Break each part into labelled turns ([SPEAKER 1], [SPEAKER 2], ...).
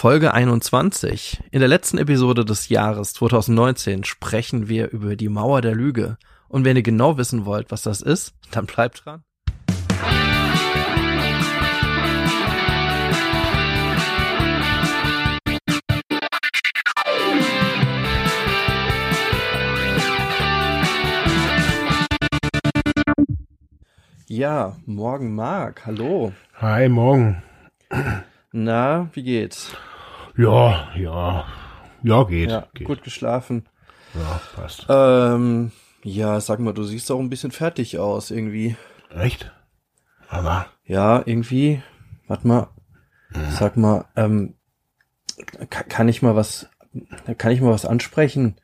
[SPEAKER 1] Folge 21. In der letzten Episode des Jahres 2019 sprechen wir über die Mauer der Lüge. Und wenn ihr genau wissen wollt, was das ist, dann bleibt dran. Ja, morgen Marc, hallo.
[SPEAKER 2] Hi, morgen.
[SPEAKER 1] Na, wie geht's?
[SPEAKER 2] Ja, ja, ja, geht.
[SPEAKER 1] Ja,
[SPEAKER 2] geht.
[SPEAKER 1] gut geschlafen.
[SPEAKER 2] Ja, passt.
[SPEAKER 1] Ähm, ja, sag mal, du siehst auch ein bisschen fertig aus irgendwie.
[SPEAKER 2] Echt? Aber,
[SPEAKER 1] Ja, irgendwie. Warte mal. Sag mal, ähm, kann, kann ich mal was, kann ich mal was ansprechen?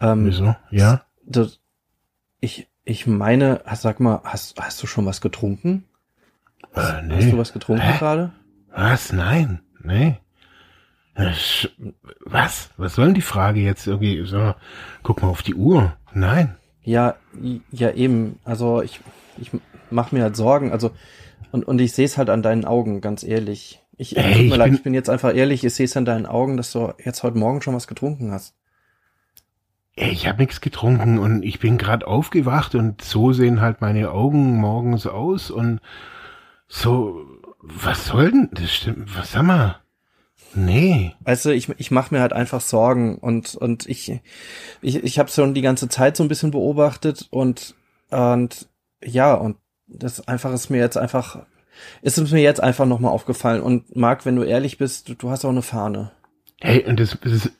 [SPEAKER 1] Ähm,
[SPEAKER 2] wieso? Ja?
[SPEAKER 1] das, ich, ich meine, sag mal, hast, hast du schon was getrunken?
[SPEAKER 2] Äh, nee.
[SPEAKER 1] Hast du was getrunken
[SPEAKER 2] Hä?
[SPEAKER 1] gerade?
[SPEAKER 2] Was? Nein. Nee. Was? Was soll denn die Frage jetzt irgendwie? So, guck mal auf die Uhr. Nein.
[SPEAKER 1] Ja, ja eben. Also ich, ich mach mir halt Sorgen. Also und und ich sehe es halt an deinen Augen, ganz ehrlich. Ich,
[SPEAKER 2] Ey,
[SPEAKER 1] tut mir
[SPEAKER 2] ich
[SPEAKER 1] leid,
[SPEAKER 2] bin-
[SPEAKER 1] ich bin jetzt einfach ehrlich. Ich sehe es an deinen Augen, dass du jetzt heute Morgen schon was getrunken hast.
[SPEAKER 2] Ey, Ich habe nichts getrunken und ich bin gerade aufgewacht und so sehen halt meine Augen morgens aus und so, was soll denn? Das stimmt, was sag mal? Nee.
[SPEAKER 1] Weißt du, ich, ich mache mir halt einfach Sorgen und, und ich, ich, ich habe schon die ganze Zeit so ein bisschen beobachtet und, und ja, und das einfach ist mir jetzt einfach, ist es mir jetzt einfach nochmal aufgefallen. Und Marc, wenn du ehrlich bist, du, du hast auch eine Fahne.
[SPEAKER 2] Hey, und das, das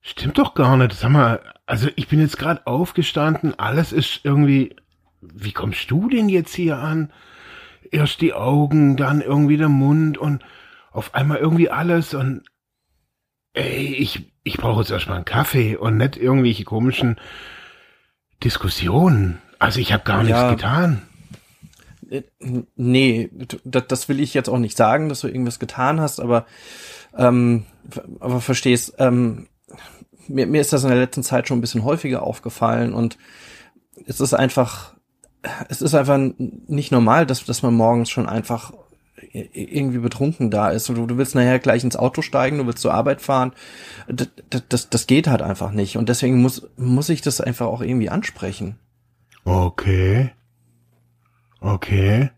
[SPEAKER 2] stimmt doch gar nicht. Sag mal, also ich bin jetzt gerade aufgestanden, alles ist irgendwie. Wie kommst du denn jetzt hier an? Erst die Augen, dann irgendwie der Mund und auf einmal irgendwie alles und ey, ich, ich brauche jetzt erstmal einen Kaffee und nicht irgendwelche komischen Diskussionen. Also ich habe gar
[SPEAKER 1] Ja.
[SPEAKER 2] nichts getan.
[SPEAKER 1] Äh, Nee, das, das will ich jetzt auch nicht sagen, dass du irgendwas getan hast, aber, ähm, aber verstehst, ähm, mir, mir ist das in der letzten Zeit schon ein bisschen häufiger aufgefallen und es ist einfach, es ist einfach nicht normal, dass, dass man morgens schon einfach irgendwie betrunken da ist und du, du willst nachher gleich ins Auto steigen, du willst zur Arbeit fahren. Das, das, das geht halt einfach nicht und deswegen muss, muss ich das einfach auch irgendwie ansprechen.
[SPEAKER 2] Okay. Okay.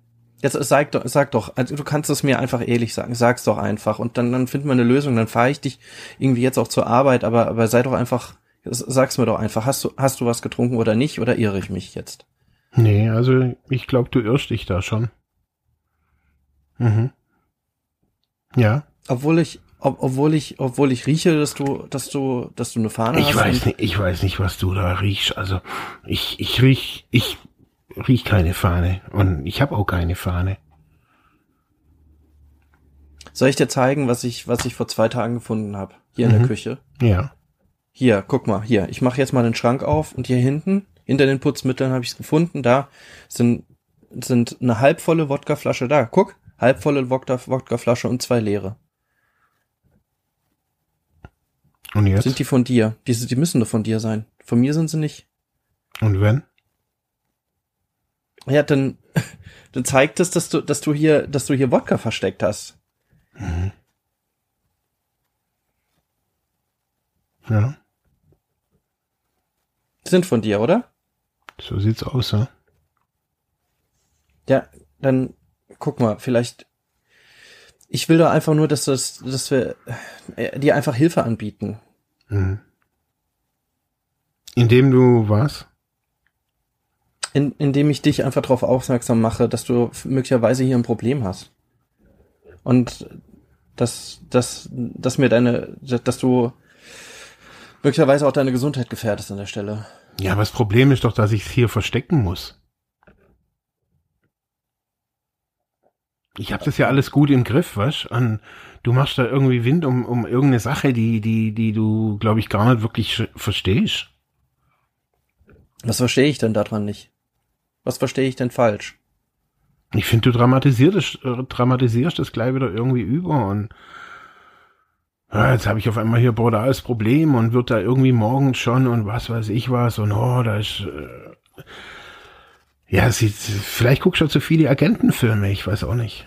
[SPEAKER 1] Jetzt sag doch, sag doch, also du kannst es mir einfach ehrlich sagen, sag's doch einfach und dann, dann finden wir eine Lösung, dann fahre ich dich irgendwie jetzt auch zur Arbeit, aber, aber sei doch einfach, sag's mir doch einfach, hast du, hast du was getrunken oder nicht oder irre ich mich jetzt?
[SPEAKER 2] Nee, also ich glaube, du irrst dich da schon. Mhm. Ja.
[SPEAKER 1] Obwohl ich, ob, obwohl ich, obwohl ich rieche, dass du, dass du, dass du eine Fahne
[SPEAKER 2] Ich
[SPEAKER 1] hast.
[SPEAKER 2] weiß nicht, ich weiß nicht, was du da riechst. Also ich, ich riech, ich riech keine Fahne und ich habe auch keine Fahne.
[SPEAKER 1] Soll ich dir zeigen, was ich, was ich vor zwei Tagen gefunden habe? Hier in der
[SPEAKER 2] Mhm.
[SPEAKER 1] Küche.
[SPEAKER 2] Ja.
[SPEAKER 1] Hier, guck mal, hier. Ich mache jetzt mal den Schrank auf und hier hinten, hinter den Putzmitteln habe ich es gefunden. Da sind, sind eine halbvolle Wodkaflasche da. Guck, halbvolle Wodka, Wodkaflasche und zwei leere.
[SPEAKER 2] Und jetzt?
[SPEAKER 1] Sind die von dir? Die, die müssen doch von dir sein. Von mir sind sie nicht.
[SPEAKER 2] und wenn?
[SPEAKER 1] Ja, dann, dann zeigt es, dass du, dass du hier, dass du hier Wodka versteckt hast.
[SPEAKER 2] Ja.
[SPEAKER 1] Die sind von dir, oder?
[SPEAKER 2] So sieht's aus, ja.
[SPEAKER 1] Ja, dann guck mal, vielleicht. Ich will doch einfach nur, dass das, dass wir äh, dir einfach Hilfe anbieten.
[SPEAKER 2] Mhm. Indem du was?
[SPEAKER 1] In, indem ich dich einfach darauf aufmerksam mache, dass du möglicherweise hier ein Problem hast. Und dass, dass, dass mir deine, dass du möglicherweise auch deine Gesundheit gefährdest an der Stelle.
[SPEAKER 2] Ja, aber das Problem ist doch, dass ich es hier verstecken muss. Ich habe das ja alles gut im Griff, was? Und du machst da irgendwie Wind um, um irgendeine Sache, die, die, die du, glaube ich, gar nicht wirklich verstehst.
[SPEAKER 1] Was verstehe ich denn daran nicht? Was verstehe ich denn falsch?
[SPEAKER 2] Ich finde, du dramatisierst, äh, dramatisierst das gleich wieder irgendwie über und ja, jetzt habe ich auf einmal hier brutales Problem und wird da irgendwie morgen schon und was weiß ich was und oh, da ist äh, ja, sie, vielleicht guckst du zu viele Agentenfilme, ich weiß auch nicht.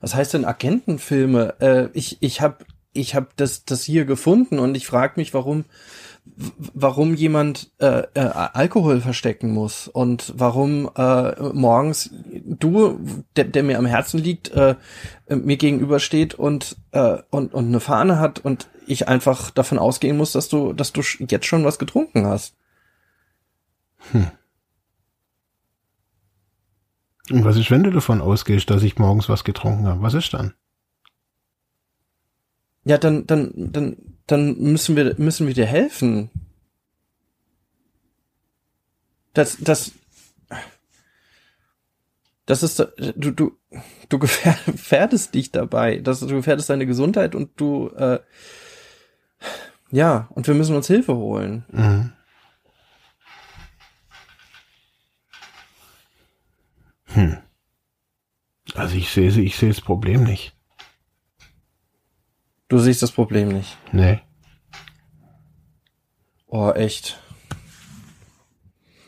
[SPEAKER 1] was heißt denn Agentenfilme? Äh, ich ich habe ich hab das das hier gefunden und ich frage mich, warum warum jemand äh, äh, Alkohol verstecken muss und warum äh, morgens du, der, der mir am Herzen liegt, äh, mir gegenübersteht und, äh, und, und eine Fahne hat und ich einfach davon ausgehen muss, dass du, dass du jetzt schon was getrunken hast. Hm.
[SPEAKER 2] Und was ist, wenn du davon ausgehst, dass ich morgens was getrunken habe? Was ist dann?
[SPEAKER 1] Ja, dann, dann, dann, dann müssen wir, müssen wir dir helfen. Das, das, das ist, du, du, du gefährdest dich dabei. Das, du gefährdest deine Gesundheit und du, äh, ja, und wir müssen uns Hilfe holen. Mhm.
[SPEAKER 2] Hm. Also ich sehe, ich sehe das Problem nicht.
[SPEAKER 1] Du siehst das Problem nicht.
[SPEAKER 2] Nee.
[SPEAKER 1] Oh, echt.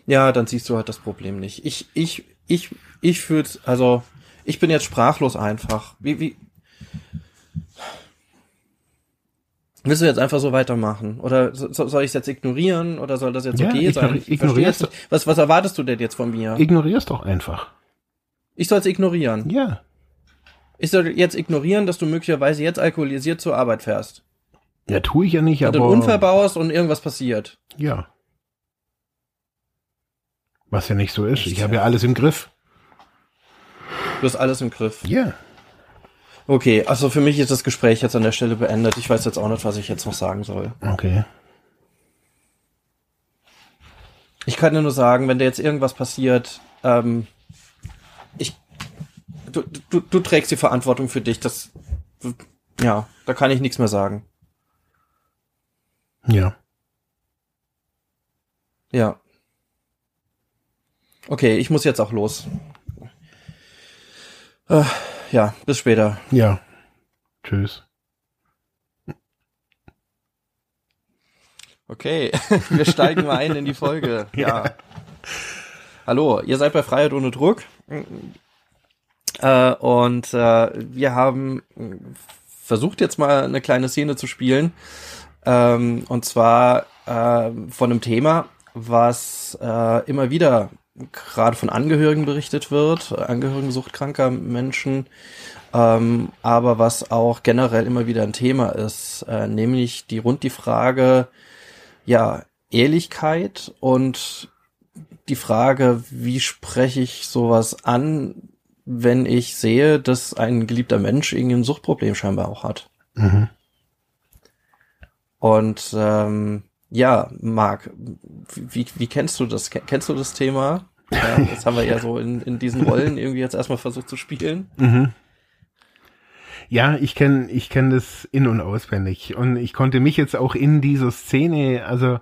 [SPEAKER 1] Ja, dann siehst du halt das Problem nicht. Ich, ich, ich, ich würde, also, ich bin jetzt sprachlos einfach. Wie, wie, Willst du jetzt einfach so weitermachen? Oder so, soll ich es jetzt ignorieren? Oder soll das jetzt ja, okay sein? Ich
[SPEAKER 2] ignorierst
[SPEAKER 1] was, was erwartest du denn jetzt von mir?
[SPEAKER 2] Ignorierst doch einfach.
[SPEAKER 1] Ich soll es ignorieren?
[SPEAKER 2] Ja.
[SPEAKER 1] Ich soll jetzt ignorieren, dass du möglicherweise jetzt alkoholisiert zur Arbeit fährst.
[SPEAKER 2] Ja, tue ich ja nicht,
[SPEAKER 1] aber.
[SPEAKER 2] Du
[SPEAKER 1] einen Unfall baust und irgendwas passiert.
[SPEAKER 2] Ja. Was ja nicht so ist. Ich habe ja alles im Griff.
[SPEAKER 1] Du hast alles im Griff.
[SPEAKER 2] Ja. Yeah.
[SPEAKER 1] Okay, also für mich ist das Gespräch jetzt an der Stelle beendet. Ich weiß jetzt auch nicht, was ich jetzt noch sagen soll.
[SPEAKER 2] Okay.
[SPEAKER 1] Ich kann dir nur sagen, wenn dir jetzt irgendwas passiert, ähm, ich du, du, du trägst die Verantwortung für dich. Das, ja, da kann ich nichts mehr sagen.
[SPEAKER 2] Ja.
[SPEAKER 1] Ja. Okay, ich muss jetzt auch los. Äh, ja, bis später.
[SPEAKER 2] Ja. Tschüss.
[SPEAKER 1] Okay, wir steigen mal ein in die Folge. Ja. ja. Hallo, ihr seid bei Freiheit ohne Druck. Äh, und äh, wir haben versucht jetzt mal eine kleine Szene zu spielen. Ähm, und zwar äh, von einem Thema, was äh, immer wieder gerade von Angehörigen berichtet wird, Angehörigen suchtkranker Menschen, ähm, aber was auch generell immer wieder ein Thema ist, äh, nämlich die rund die Frage, ja, Ehrlichkeit und die Frage, wie spreche ich sowas an, wenn ich sehe, dass ein geliebter Mensch irgendwie ein Suchtproblem scheinbar auch hat. Mhm. Und ähm, ja, Marc, wie, wie kennst du das? Kennst du das Thema? Ja, das haben wir ja so in, in diesen Rollen irgendwie jetzt erstmal versucht zu spielen. Mhm.
[SPEAKER 2] Ja, ich kenne ich kenn das in- und auswendig. Und ich konnte mich jetzt auch in dieser Szene, also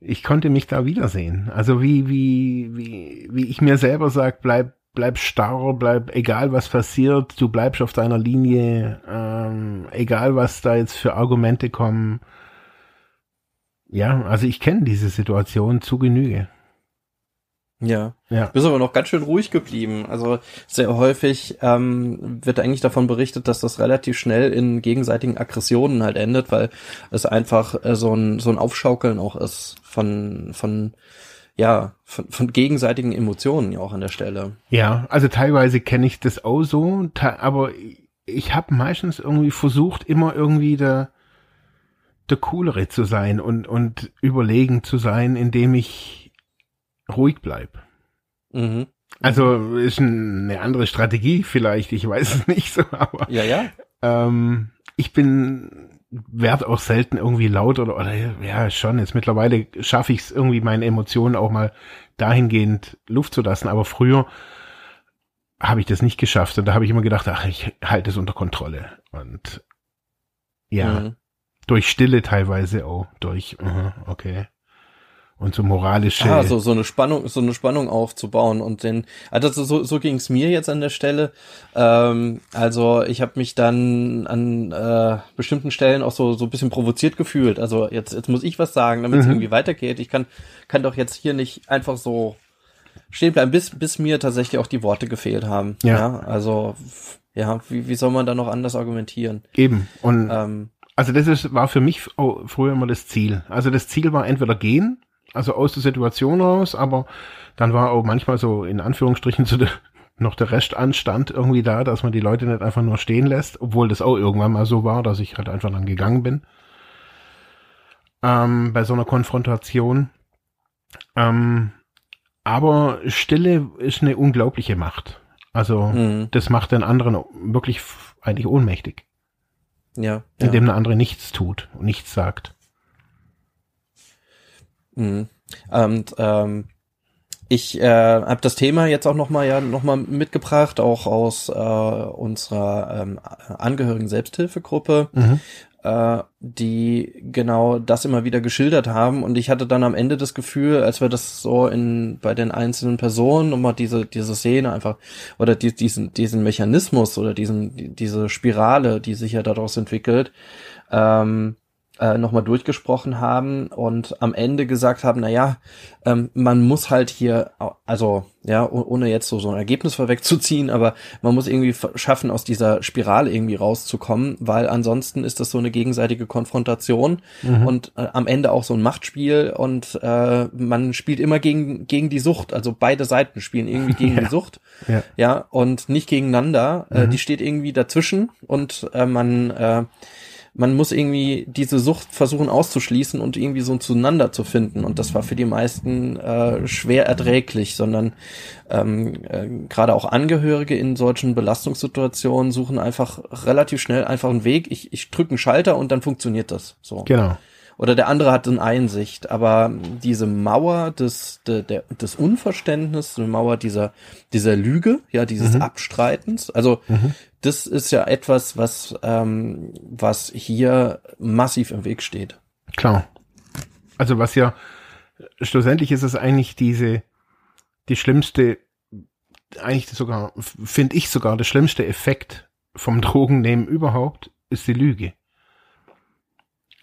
[SPEAKER 2] ich konnte mich da wiedersehen. Also wie, wie, wie, wie ich mir selber sag, bleib, bleib starr, bleib, egal was passiert, du bleibst auf deiner Linie, ähm, egal was da jetzt für Argumente kommen. Ja, also ich kenne diese Situation zu Genüge.
[SPEAKER 1] Ja. ja. Du bist aber noch ganz schön ruhig geblieben. Also sehr häufig ähm, wird eigentlich davon berichtet, dass das relativ schnell in gegenseitigen Aggressionen halt endet, weil es einfach äh, so ein so ein Aufschaukeln auch ist von von ja von, von gegenseitigen Emotionen ja auch an der Stelle.
[SPEAKER 2] Ja, also teilweise kenne ich das auch so, aber ich habe meistens irgendwie versucht, immer irgendwie der der coolere zu sein und und überlegen zu sein, indem ich ruhig bleib. Mhm. Also ist eine andere Strategie vielleicht, ich weiß es nicht so, aber
[SPEAKER 1] ja, ja.
[SPEAKER 2] Ähm, ich bin werd auch selten irgendwie laut oder, oder ja schon. Jetzt mittlerweile schaffe ich es irgendwie meine Emotionen auch mal dahingehend Luft zu lassen, aber früher habe ich das nicht geschafft und da habe ich immer gedacht, ach, ich halte es unter Kontrolle und ja, mhm. durch Stille teilweise auch, durch, uh, okay und so moralische.
[SPEAKER 1] Ah, so, so eine Spannung, so eine Spannung aufzubauen und den, also so, so ging es mir jetzt an der Stelle. Ähm, also ich habe mich dann an äh, bestimmten Stellen auch so so ein bisschen provoziert gefühlt. Also jetzt jetzt muss ich was sagen, damit es mhm. irgendwie weitergeht. Ich kann kann doch jetzt hier nicht einfach so stehen bleiben, bis bis mir tatsächlich auch die Worte gefehlt haben. Ja, ja also Ja, wie, wie soll man da noch anders argumentieren?
[SPEAKER 2] Eben. Und ähm, also das ist, war für mich früher immer das Ziel. Also das Ziel war entweder gehen, also aus der Situation raus, aber dann war auch manchmal so in Anführungsstrichen so der, noch der Restanstand irgendwie da, dass man die Leute nicht einfach nur stehen lässt, obwohl das auch irgendwann mal so war, dass ich halt einfach dann gegangen bin. Ähm, bei so einer Konfrontation. Ähm, aber Stille ist eine unglaubliche Macht. Also mhm. das macht den anderen wirklich eigentlich ohnmächtig.
[SPEAKER 1] Ja.
[SPEAKER 2] Indem
[SPEAKER 1] ja.
[SPEAKER 2] der andere nichts tut und nichts sagt.
[SPEAKER 1] Mhm. Und ähm, ich äh, habe das Thema jetzt auch noch mal ja noch mal mitgebracht, auch aus äh, unserer ähm, Angehörigen Selbsthilfegruppe. Mhm äh, die genau das immer wieder geschildert haben. Und ich hatte dann am Ende das Gefühl, als wir das so in bei den einzelnen Personen nochmal diese diese Szene einfach oder die, diesen diesen Mechanismus oder diesen diese Spirale, die sich ja daraus entwickelt, ähm, äh, nochmal durchgesprochen haben und am Ende gesagt haben, na ja, ähm, man muss halt hier, also ja, ohne jetzt so, so ein Ergebnis vorwegzuziehen, aber man muss irgendwie schaffen, aus dieser Spirale irgendwie rauszukommen, weil ansonsten ist das so eine gegenseitige Konfrontation mhm. und äh, am Ende auch so ein Machtspiel und äh, man spielt immer gegen, gegen die Sucht, also beide Seiten spielen irgendwie gegen
[SPEAKER 2] ja.
[SPEAKER 1] die Sucht,
[SPEAKER 2] ja.
[SPEAKER 1] ja, und nicht gegeneinander, äh,
[SPEAKER 2] Mhm.
[SPEAKER 1] die steht irgendwie dazwischen und äh, man äh, man muss irgendwie diese Sucht versuchen auszuschließen und irgendwie so zueinander zu finden. Und das war für die meisten äh, schwer erträglich, sondern ähm, äh, gerade auch Angehörige in solchen Belastungssituationen suchen einfach relativ schnell einfach einen Weg. Ich, ich drücke einen Schalter und dann funktioniert das. So.
[SPEAKER 2] Genau.
[SPEAKER 1] Oder der andere hat eine Einsicht, aber diese Mauer des, de, der, des Unverständnisses, eine Mauer dieser, dieser Lüge, ja, dieses
[SPEAKER 2] Mhm.
[SPEAKER 1] Abstreitens, also
[SPEAKER 2] Mhm.
[SPEAKER 1] das ist ja etwas, was, ähm, was hier massiv im Weg steht.
[SPEAKER 2] Klar. Also was ja, schlussendlich ist es eigentlich diese, die schlimmste, eigentlich sogar, finde ich sogar, der schlimmste Effekt vom Drogennehmen überhaupt, ist die Lüge.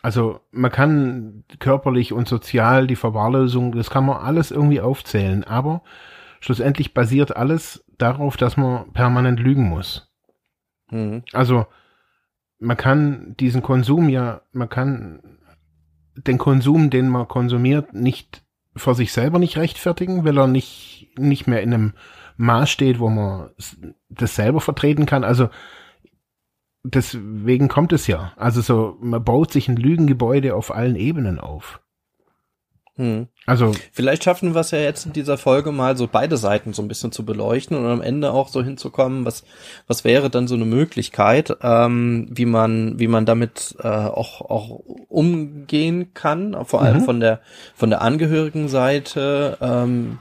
[SPEAKER 2] Also man kann körperlich und sozial die Verwahrlosung, das kann man alles irgendwie aufzählen, aber schlussendlich basiert alles darauf, dass man permanent lügen muss.
[SPEAKER 1] Mhm.
[SPEAKER 2] Also man kann diesen Konsum ja, man kann den Konsum, den man konsumiert, nicht vor sich selber nicht rechtfertigen, weil er nicht, nicht mehr in einem Maß steht, wo man das selber vertreten kann. Also deswegen kommt es ja. Also so, man baut sich ein Lügengebäude auf allen Ebenen auf.
[SPEAKER 1] Mhm.
[SPEAKER 2] Also,
[SPEAKER 1] Vielleicht schaffen wir es ja jetzt in dieser Folge mal so beide Seiten so ein bisschen zu beleuchten und am Ende auch so hinzukommen, was, was wäre dann so eine Möglichkeit, ähm, wie man, wie man damit äh, auch, auch umgehen kann, vor allem
[SPEAKER 2] Mhm.
[SPEAKER 1] von der, von der Angehörigenseite, ähm,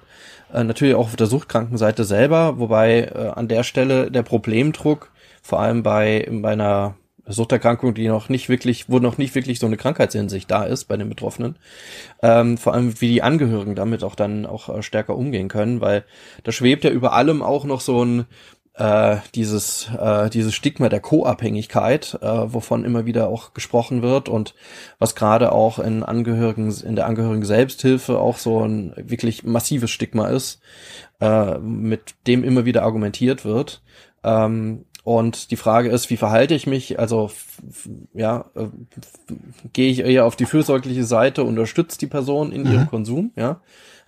[SPEAKER 1] äh, natürlich auch auf der Suchtkrankenseite selber, wobei äh, an der Stelle der Problemdruck, vor allem bei, bei einer Suchterkrankung, die noch nicht wirklich, wo noch nicht wirklich so eine Krankheitsinsicht da ist bei den Betroffenen, ähm, vor allem wie die Angehörigen damit auch dann auch äh, stärker umgehen können, weil da schwebt ja über allem auch noch so ein äh, dieses äh, dieses Stigma der Co-Abhängigkeit, äh, wovon immer wieder auch gesprochen wird und was gerade auch in Angehörigen in der Angehörigen Selbsthilfe auch so ein wirklich massives Stigma ist, äh, mit dem immer wieder argumentiert wird. Ähm, und die Frage ist, wie verhalte ich mich? Also, ja, äh, gehe ich eher auf die fürsorgliche Seite, unterstütze die Person in ihrem
[SPEAKER 2] Mhm.
[SPEAKER 1] Konsum, ja?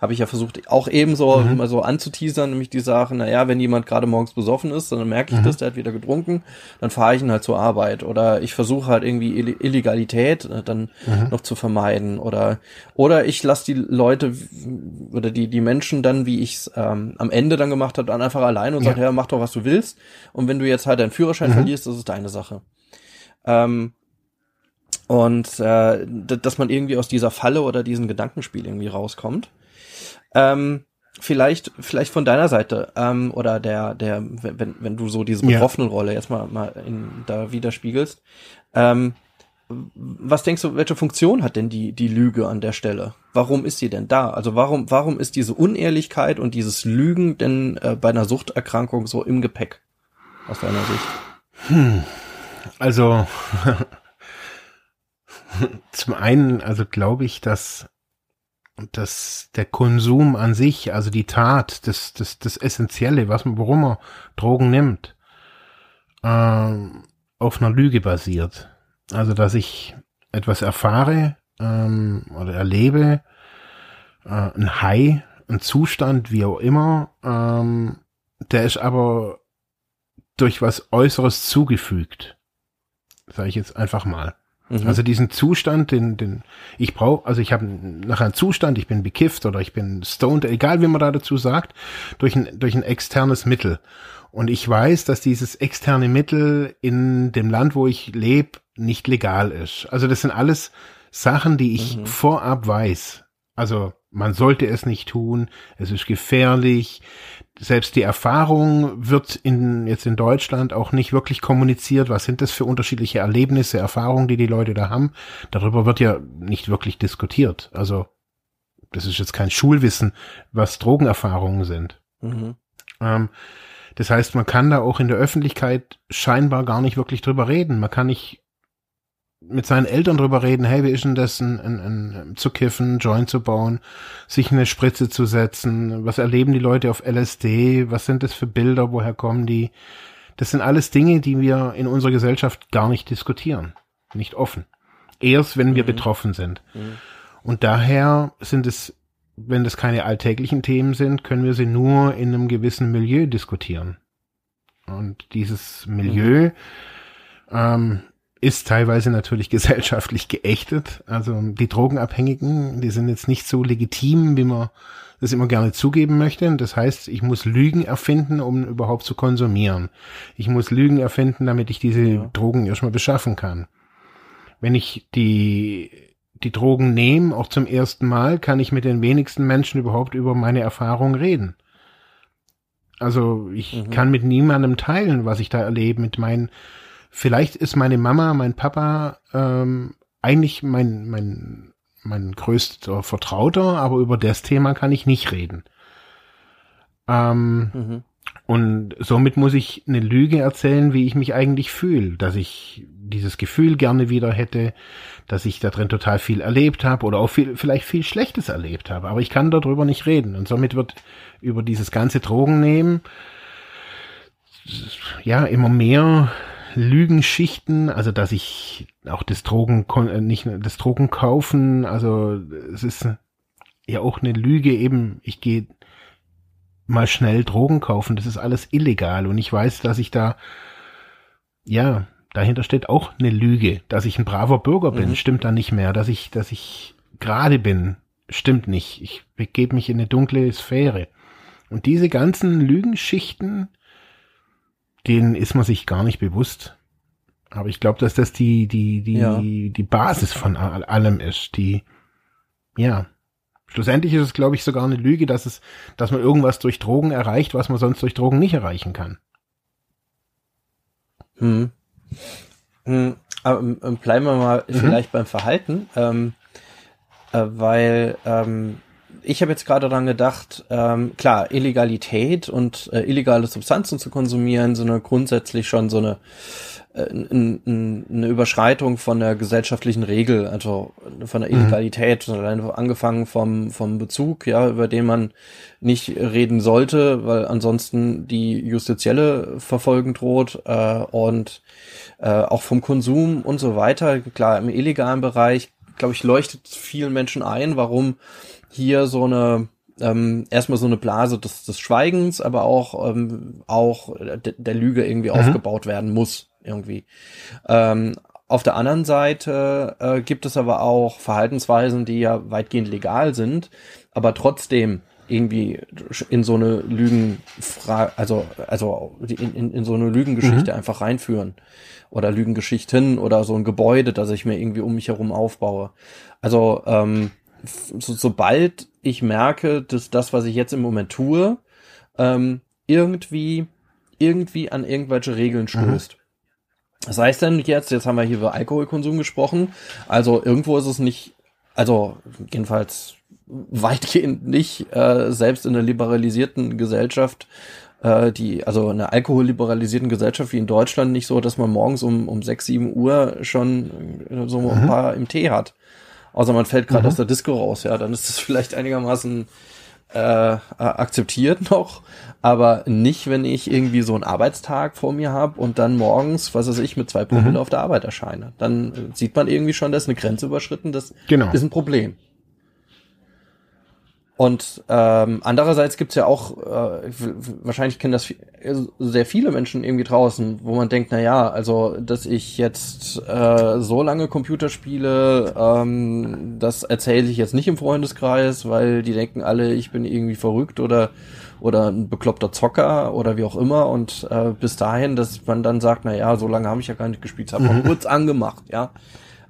[SPEAKER 1] Habe ich ja versucht, auch ebenso
[SPEAKER 2] Mhm.
[SPEAKER 1] immer so anzuteasern, nämlich die Sache, naja, wenn jemand gerade morgens besoffen ist, dann merke ich
[SPEAKER 2] Mhm.
[SPEAKER 1] das, der hat wieder getrunken, dann fahre ich ihn halt zur Arbeit. Oder ich versuche halt irgendwie Ill- Illegalität äh, dann
[SPEAKER 2] Mhm.
[SPEAKER 1] noch zu vermeiden. Oder, oder ich lasse die Leute oder die, die Menschen dann, wie ich es ähm, am Ende dann gemacht habe, dann einfach allein und
[SPEAKER 2] Ja.
[SPEAKER 1] sage, ja, mach doch, was du willst. Und wenn du jetzt halt deinen Führerschein
[SPEAKER 2] Mhm.
[SPEAKER 1] verlierst, das ist deine Sache. Ähm, und äh, dass man irgendwie aus dieser Falle oder diesem Gedankenspiel irgendwie rauskommt. Ähm, vielleicht, vielleicht von deiner Seite ähm, oder der, der, wenn, wenn du so diese
[SPEAKER 2] Ja.
[SPEAKER 1] Betroffenenrolle jetzt mal, mal in, da widerspiegelst, ähm, was denkst du, welche Funktion hat denn die, die Lüge an der Stelle? Warum ist sie denn da? Also warum, warum ist diese Unehrlichkeit und dieses Lügen denn äh, bei einer Suchterkrankung so im Gepäck? Aus deiner Sicht?
[SPEAKER 2] Hm. Also zum einen, also glaube ich, dass, dass der Konsum an sich, also die Tat, das, das, das Essentielle, was man, worum man Drogen nimmt, ähm, auf einer Lüge basiert. Also, dass ich etwas erfahre ähm, oder erlebe, äh, ein High, ein Zustand, wie auch immer, ähm, der ist aber durch was Äußeres zugefügt. Sage ich jetzt einfach mal. Mhm. Also diesen Zustand, den, den ich brauche, also ich habe nachher einen Zustand, ich bin bekifft oder ich bin stoned, egal wie man da dazu sagt, durch ein, durch ein externes Mittel. Und ich weiß, dass dieses externe Mittel in dem Land, wo ich lebe, nicht legal ist. Also das sind alles Sachen, die ich mhm. vorab weiß. Also man sollte es nicht tun, es ist gefährlich. Selbst die Erfahrung wird in, jetzt in Deutschland auch nicht wirklich kommuniziert. Was sind das für unterschiedliche Erlebnisse, Erfahrungen, die die Leute da haben? Darüber wird ja nicht wirklich diskutiert. Also, das ist jetzt kein Schulwissen, was Drogenerfahrungen sind. Mhm. Ähm, das heißt, man kann da auch in der Öffentlichkeit scheinbar gar nicht wirklich drüber reden. Man kann nicht mit seinen Eltern drüber reden, hey, wie ist denn das, ein, ein, ein, zu kiffen, Joint zu bauen, sich eine Spritze zu setzen, was erleben die Leute auf LSD, was sind das für Bilder, woher kommen die? Das sind alles Dinge, die wir in unserer Gesellschaft gar nicht diskutieren, nicht offen. Erst, wenn wir mhm. betroffen sind. Mhm. Und daher sind es, wenn das keine alltäglichen Themen sind, können wir sie nur in einem gewissen Milieu diskutieren. Und dieses Milieu, mhm. ähm, ist teilweise natürlich gesellschaftlich geächtet. Also die Drogenabhängigen, die sind jetzt nicht so legitim, wie man das immer gerne zugeben möchte. Das heißt, ich muss Lügen erfinden, um überhaupt zu konsumieren. Ich muss Lügen erfinden, damit ich diese ja. Drogen erstmal beschaffen kann. Wenn ich die, die Drogen nehme, auch zum ersten Mal, kann ich mit den wenigsten Menschen überhaupt über meine Erfahrung reden. Also ich mhm. kann mit niemandem teilen, was ich da erlebe, mit meinen vielleicht ist meine Mama, mein Papa ähm, eigentlich mein, mein, mein größter Vertrauter, aber über das Thema kann ich nicht reden. Ähm, mhm. Und somit muss ich eine Lüge erzählen, wie ich mich eigentlich fühle, dass ich dieses Gefühl gerne wieder hätte, dass ich da drin total viel erlebt habe oder auch viel, vielleicht viel Schlechtes erlebt habe, aber ich kann darüber nicht reden. Und somit wird über dieses ganze Drogen nehmen ja immer mehr Lügenschichten, also dass ich auch das Drogen äh, nicht das Drogen kaufen, also es ist ja auch eine Lüge eben, ich gehe mal schnell Drogen kaufen, das ist alles illegal und ich weiß, dass ich da ja, dahinter steht auch eine Lüge, dass ich ein braver Bürger bin, mhm. stimmt da nicht mehr, dass ich dass ich gerade bin, stimmt nicht. Ich begebe mich in eine dunkle Sphäre. Und diese ganzen Lügenschichten, denen ist man sich gar nicht bewusst. Aber ich glaube, dass das die, die, die, ja. die Basis von allem ist. Die, ja. Schlussendlich ist es, glaube ich, sogar eine Lüge, dass es, dass man irgendwas durch Drogen erreicht, was man sonst durch Drogen nicht erreichen kann.
[SPEAKER 1] Hm. Hm. Aber ähm, bleiben wir mal mhm. vielleicht beim Verhalten, ähm, äh, weil ähm, ich habe jetzt gerade daran gedacht, ähm, klar, Illegalität und äh, illegale Substanzen zu konsumieren sind grundsätzlich schon so eine, äh, eine Überschreitung von der gesellschaftlichen Regel, also von der mhm. Illegalität, mhm. angefangen vom, vom Bezug, ja, über den man nicht reden sollte, weil ansonsten die justizielle Verfolgung droht äh, und äh, auch vom Konsum und so weiter. Klar, im illegalen Bereich, glaube ich, leuchtet vielen Menschen ein, warum hier so eine ähm, erstmal so eine Blase des, des Schweigens, aber auch ähm, auch de, der Lüge irgendwie mhm. aufgebaut werden muss irgendwie. Ähm, auf der anderen Seite äh, gibt es aber auch Verhaltensweisen, die ja weitgehend legal sind, aber trotzdem irgendwie in so eine Lügen, also also in, in, in so eine Lügengeschichte mhm. einfach reinführen oder Lügengeschichten oder so ein Gebäude, das ich mir irgendwie um mich herum aufbaue. Also ähm, so, sobald ich merke, dass das, was ich jetzt im Moment tue, ähm, irgendwie, irgendwie an irgendwelche Regeln stößt. Mhm. Das heißt denn jetzt, jetzt haben wir hier über Alkoholkonsum gesprochen, also irgendwo ist es nicht, also jedenfalls weitgehend nicht, äh, selbst in einer liberalisierten Gesellschaft, äh, die, also in einer alkoholliberalisierten Gesellschaft wie in Deutschland nicht so, dass man morgens um, um sechs, sieben Uhr schon äh, so ein mhm. paar im Tee hat außer man fällt gerade mhm. aus der Disco raus, ja, dann ist das vielleicht einigermaßen äh, akzeptiert noch, aber nicht, wenn ich irgendwie so einen Arbeitstag vor mir habe und dann morgens, was weiß ich, mit zwei Promille mhm. auf der Arbeit erscheine. Dann äh, sieht man irgendwie schon, dass eine Grenze überschritten, das genau. ist ein Problem. Und ähm, andererseits gibt's ja auch, äh, wahrscheinlich kennen das sehr viele Menschen irgendwie draußen, wo man denkt, na ja, also dass ich jetzt äh, so lange Computer spiele, ähm, das erzähle ich jetzt nicht im Freundeskreis, weil die denken alle, ich bin irgendwie verrückt oder oder ein bekloppter Zocker oder wie auch immer. Und äh, bis dahin, dass man dann sagt, na ja, so lange habe ich ja gar nicht gespielt, habe mhm. kurz angemacht, ja.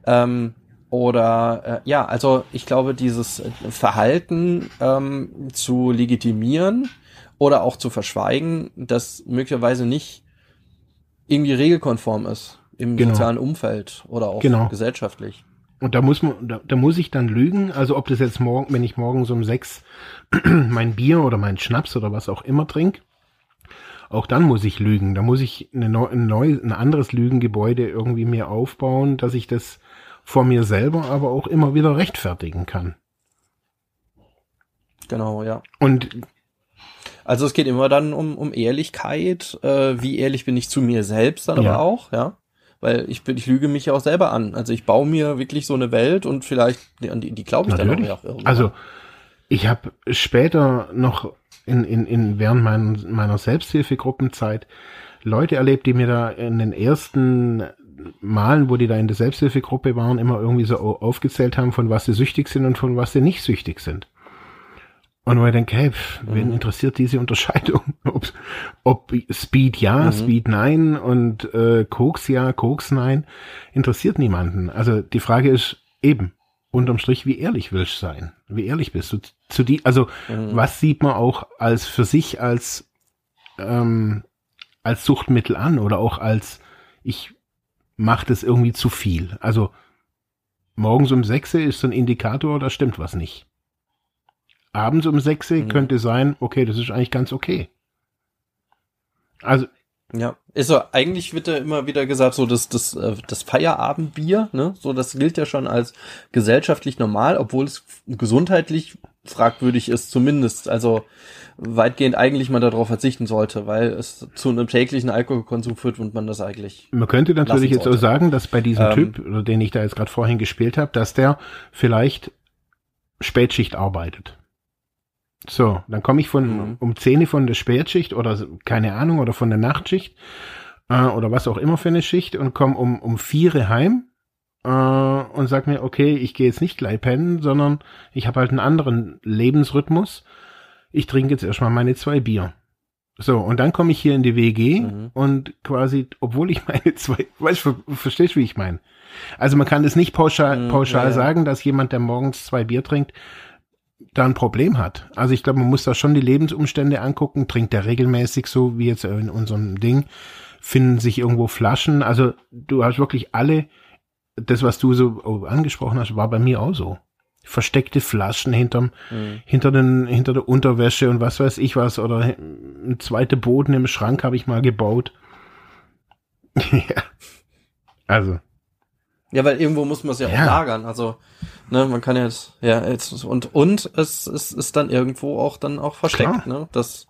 [SPEAKER 1] Ähm, oder äh, ja, also ich glaube, dieses Verhalten ähm, zu legitimieren oder auch zu verschweigen, das möglicherweise nicht irgendwie regelkonform ist im genau. sozialen Umfeld oder auch genau. gesellschaftlich.
[SPEAKER 2] Und da muss man, da, da muss ich dann lügen. Also ob das jetzt morgen, wenn ich morgens um sechs mein Bier oder mein Schnaps oder was auch immer trinke, auch dann muss ich lügen. Da muss ich eine neu, ein, neu, ein anderes Lügengebäude irgendwie mir aufbauen, dass ich das vor mir selber aber auch immer wieder rechtfertigen kann.
[SPEAKER 1] Genau, ja.
[SPEAKER 2] Und
[SPEAKER 1] also es geht immer dann um, um Ehrlichkeit, äh, wie ehrlich bin ich zu mir selbst dann ja. aber auch, ja. Weil ich, ich lüge mich ja auch selber an. Also ich baue mir wirklich so eine Welt und vielleicht, die, die glaube ich Natürlich. dann auch
[SPEAKER 2] irgendwann. Also ich habe später noch in, in, in während mein, meiner Selbsthilfegruppenzeit Leute erlebt, die mir da in den ersten Malen, wo die da in der Selbsthilfegruppe waren, immer irgendwie so aufgezählt haben, von was sie süchtig sind und von was sie nicht süchtig sind. Und wo ich denke, hey, pff, wen mhm. interessiert diese Unterscheidung? ob, ob Speed ja, mhm. Speed nein und äh, Koks ja, Koks nein, interessiert niemanden. Also die Frage ist eben, unterm Strich, wie ehrlich willst du sein? Wie ehrlich bist du zu die, also mhm. was sieht man auch als für sich als ähm, als Suchtmittel an oder auch als ich mache das irgendwie zu viel. Also morgens um sechs ist so ein Indikator, da stimmt was nicht. Abends um sechs mhm. könnte sein, okay, das ist eigentlich ganz okay.
[SPEAKER 1] Also ja, ist so, eigentlich wird ja immer wieder gesagt, so das, das, äh, das Feierabendbier, ne, so das gilt ja schon als gesellschaftlich normal, obwohl es gesundheitlich fragwürdig ist, zumindest, also weitgehend eigentlich mal darauf verzichten sollte, weil es zu einem täglichen Alkoholkonsum führt und man das eigentlich.
[SPEAKER 2] Man könnte natürlich jetzt auch sagen, dass bei diesem ähm, Typ, den ich da jetzt gerade vorhin gespielt habe, dass der vielleicht Spätschicht arbeitet. So, dann komme ich von mhm. um 10 von der Spätschicht oder keine Ahnung oder von der Nachtschicht äh, oder was auch immer für eine Schicht und komme um um vier heim äh, und sag mir, okay, ich gehe jetzt nicht gleich pennen, sondern ich habe halt einen anderen Lebensrhythmus. Ich trinke jetzt erstmal meine zwei Bier. So, und dann komme ich hier in die WG mhm. und quasi, obwohl ich meine zwei, weißt du, verstehst du, wie ich meine? Also man kann es nicht pauschal, mhm, pauschal ja, ja. sagen, dass jemand, der morgens zwei Bier trinkt, da ein Problem hat. Also ich glaube, man muss da schon die Lebensumstände angucken. Trinkt er regelmäßig so wie jetzt in unserem Ding? Finden sich irgendwo Flaschen? Also du hast wirklich alle, das was du so angesprochen hast, war bei mir auch so. Versteckte Flaschen hinterm, mhm. hinter den, hinter der Unterwäsche und was weiß ich was oder ein zweiter Boden im Schrank habe ich mal gebaut. ja. Also.
[SPEAKER 1] Ja, weil irgendwo muss man es ja, ja, auch lagern. Also, ne, man kann jetzt, ja, jetzt, und, und es, es ist dann irgendwo auch dann auch versteckt, Klar. ne? Das,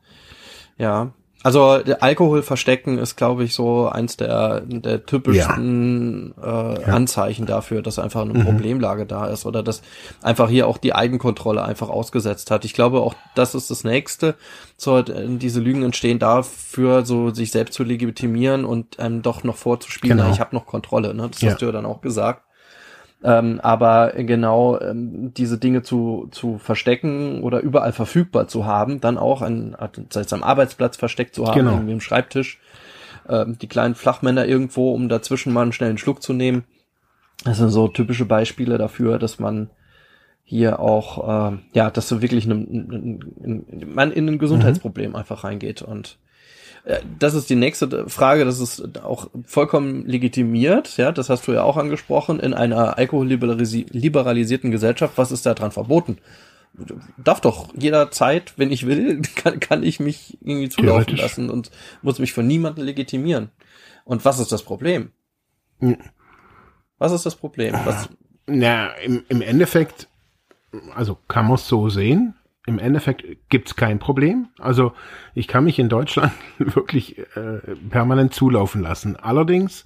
[SPEAKER 1] ja. Also Alkohol verstecken ist, glaube ich, so eins der, der typischsten ja. Äh, ja. Anzeichen dafür, dass einfach eine mhm. Problemlage da ist oder dass einfach hier auch die Eigenkontrolle einfach ausgesetzt hat. Ich glaube auch, das ist das Nächste. So, diese Lügen entstehen dafür, so sich selbst zu legitimieren und ähm, doch noch vorzuspielen, genau. ich habe noch Kontrolle. Ne? Das ja. hast du ja dann auch gesagt. Ähm, aber genau ähm, diese Dinge zu, zu verstecken oder überall verfügbar zu haben, dann auch an, sei am Arbeitsplatz versteckt zu haben, genau. irgendwie im Schreibtisch, ähm, die kleinen Flachmänner irgendwo, um dazwischen mal einen schnellen Schluck zu nehmen. Das sind so typische Beispiele dafür, dass man hier auch, äh, ja, dass so wirklich eine, man in ein Gesundheitsproblem mhm. einfach reingeht und äh, das ist die nächste Frage, das ist auch vollkommen legitimiert, ja, das hast du ja auch angesprochen, in einer alkoholliberalisierten Gesellschaft, was ist da dran verboten? Darf doch jederzeit, wenn ich will, kann, kann ich mich irgendwie zulaufen lassen und muss mich von niemandem legitimieren. Und was ist das Problem? Was ist das Problem? Was?
[SPEAKER 2] Na, im, im Endeffekt, also kann man es so sehen, im Endeffekt gibt's kein Problem. Also ich kann mich in Deutschland wirklich äh, permanent zulaufen lassen. Allerdings,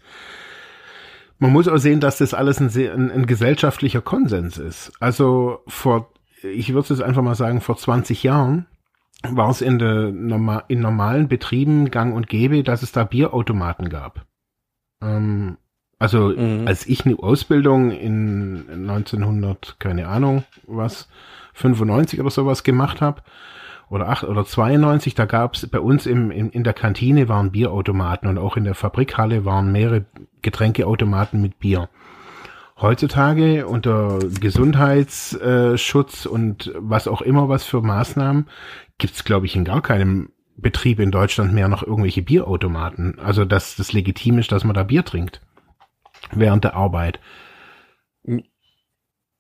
[SPEAKER 2] man muss auch sehen, dass das alles ein, ein, ein gesellschaftlicher Konsens ist. Also vor, ich würde es einfach mal sagen, vor 20 Jahren war es in, de, norma in normalen Betrieben gang und gäbe, dass es da Bierautomaten gab. Ähm, also mhm. als ich eine Ausbildung in 1900, keine Ahnung was, 95 oder sowas gemacht habe, oder 8 oder 92, da gab es bei uns im, in, in der Kantine waren Bierautomaten und auch in der Fabrikhalle waren mehrere Getränkeautomaten mit Bier. Heutzutage unter Gesundheitsschutz und was auch immer was für Maßnahmen gibt's glaube ich, in gar keinem Betrieb in Deutschland mehr noch irgendwelche Bierautomaten. Also, dass das legitim ist, dass man da Bier trinkt während der Arbeit.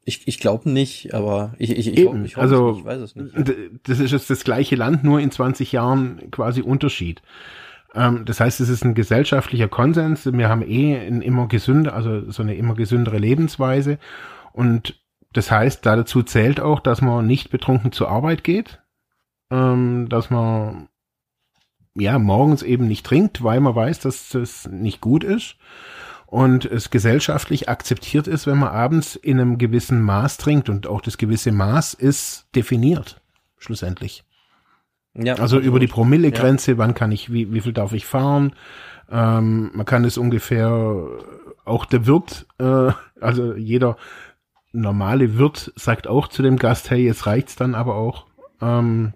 [SPEAKER 1] Ich, ich glaube nicht, aber ich, ich, ich,
[SPEAKER 2] Eben, ich, also, nicht, ich weiß es nicht. Das ist jetzt das gleiche Land, nur in 20 Jahren quasi Unterschied. Ähm, das heißt, es ist ein gesellschaftlicher Konsens. Wir haben eh ein immer gesünder, also so eine immer gesündere Lebensweise. Und das heißt, dazu zählt auch, dass man nicht betrunken zur Arbeit geht, ähm, dass man ja morgens eben nicht trinkt, weil man weiß, dass das nicht gut ist und es gesellschaftlich akzeptiert ist, wenn man abends in einem gewissen Maß trinkt und auch das gewisse Maß ist definiert, schlussendlich. Ja, also absolut. über die Promillegrenze, ja. wann kann ich, wie, wie viel darf ich fahren? Ähm, man kann es ungefähr, auch der Wirt, äh, also jeder normale Wirt sagt auch zu dem Gast, hey, jetzt reicht's dann aber auch, ähm,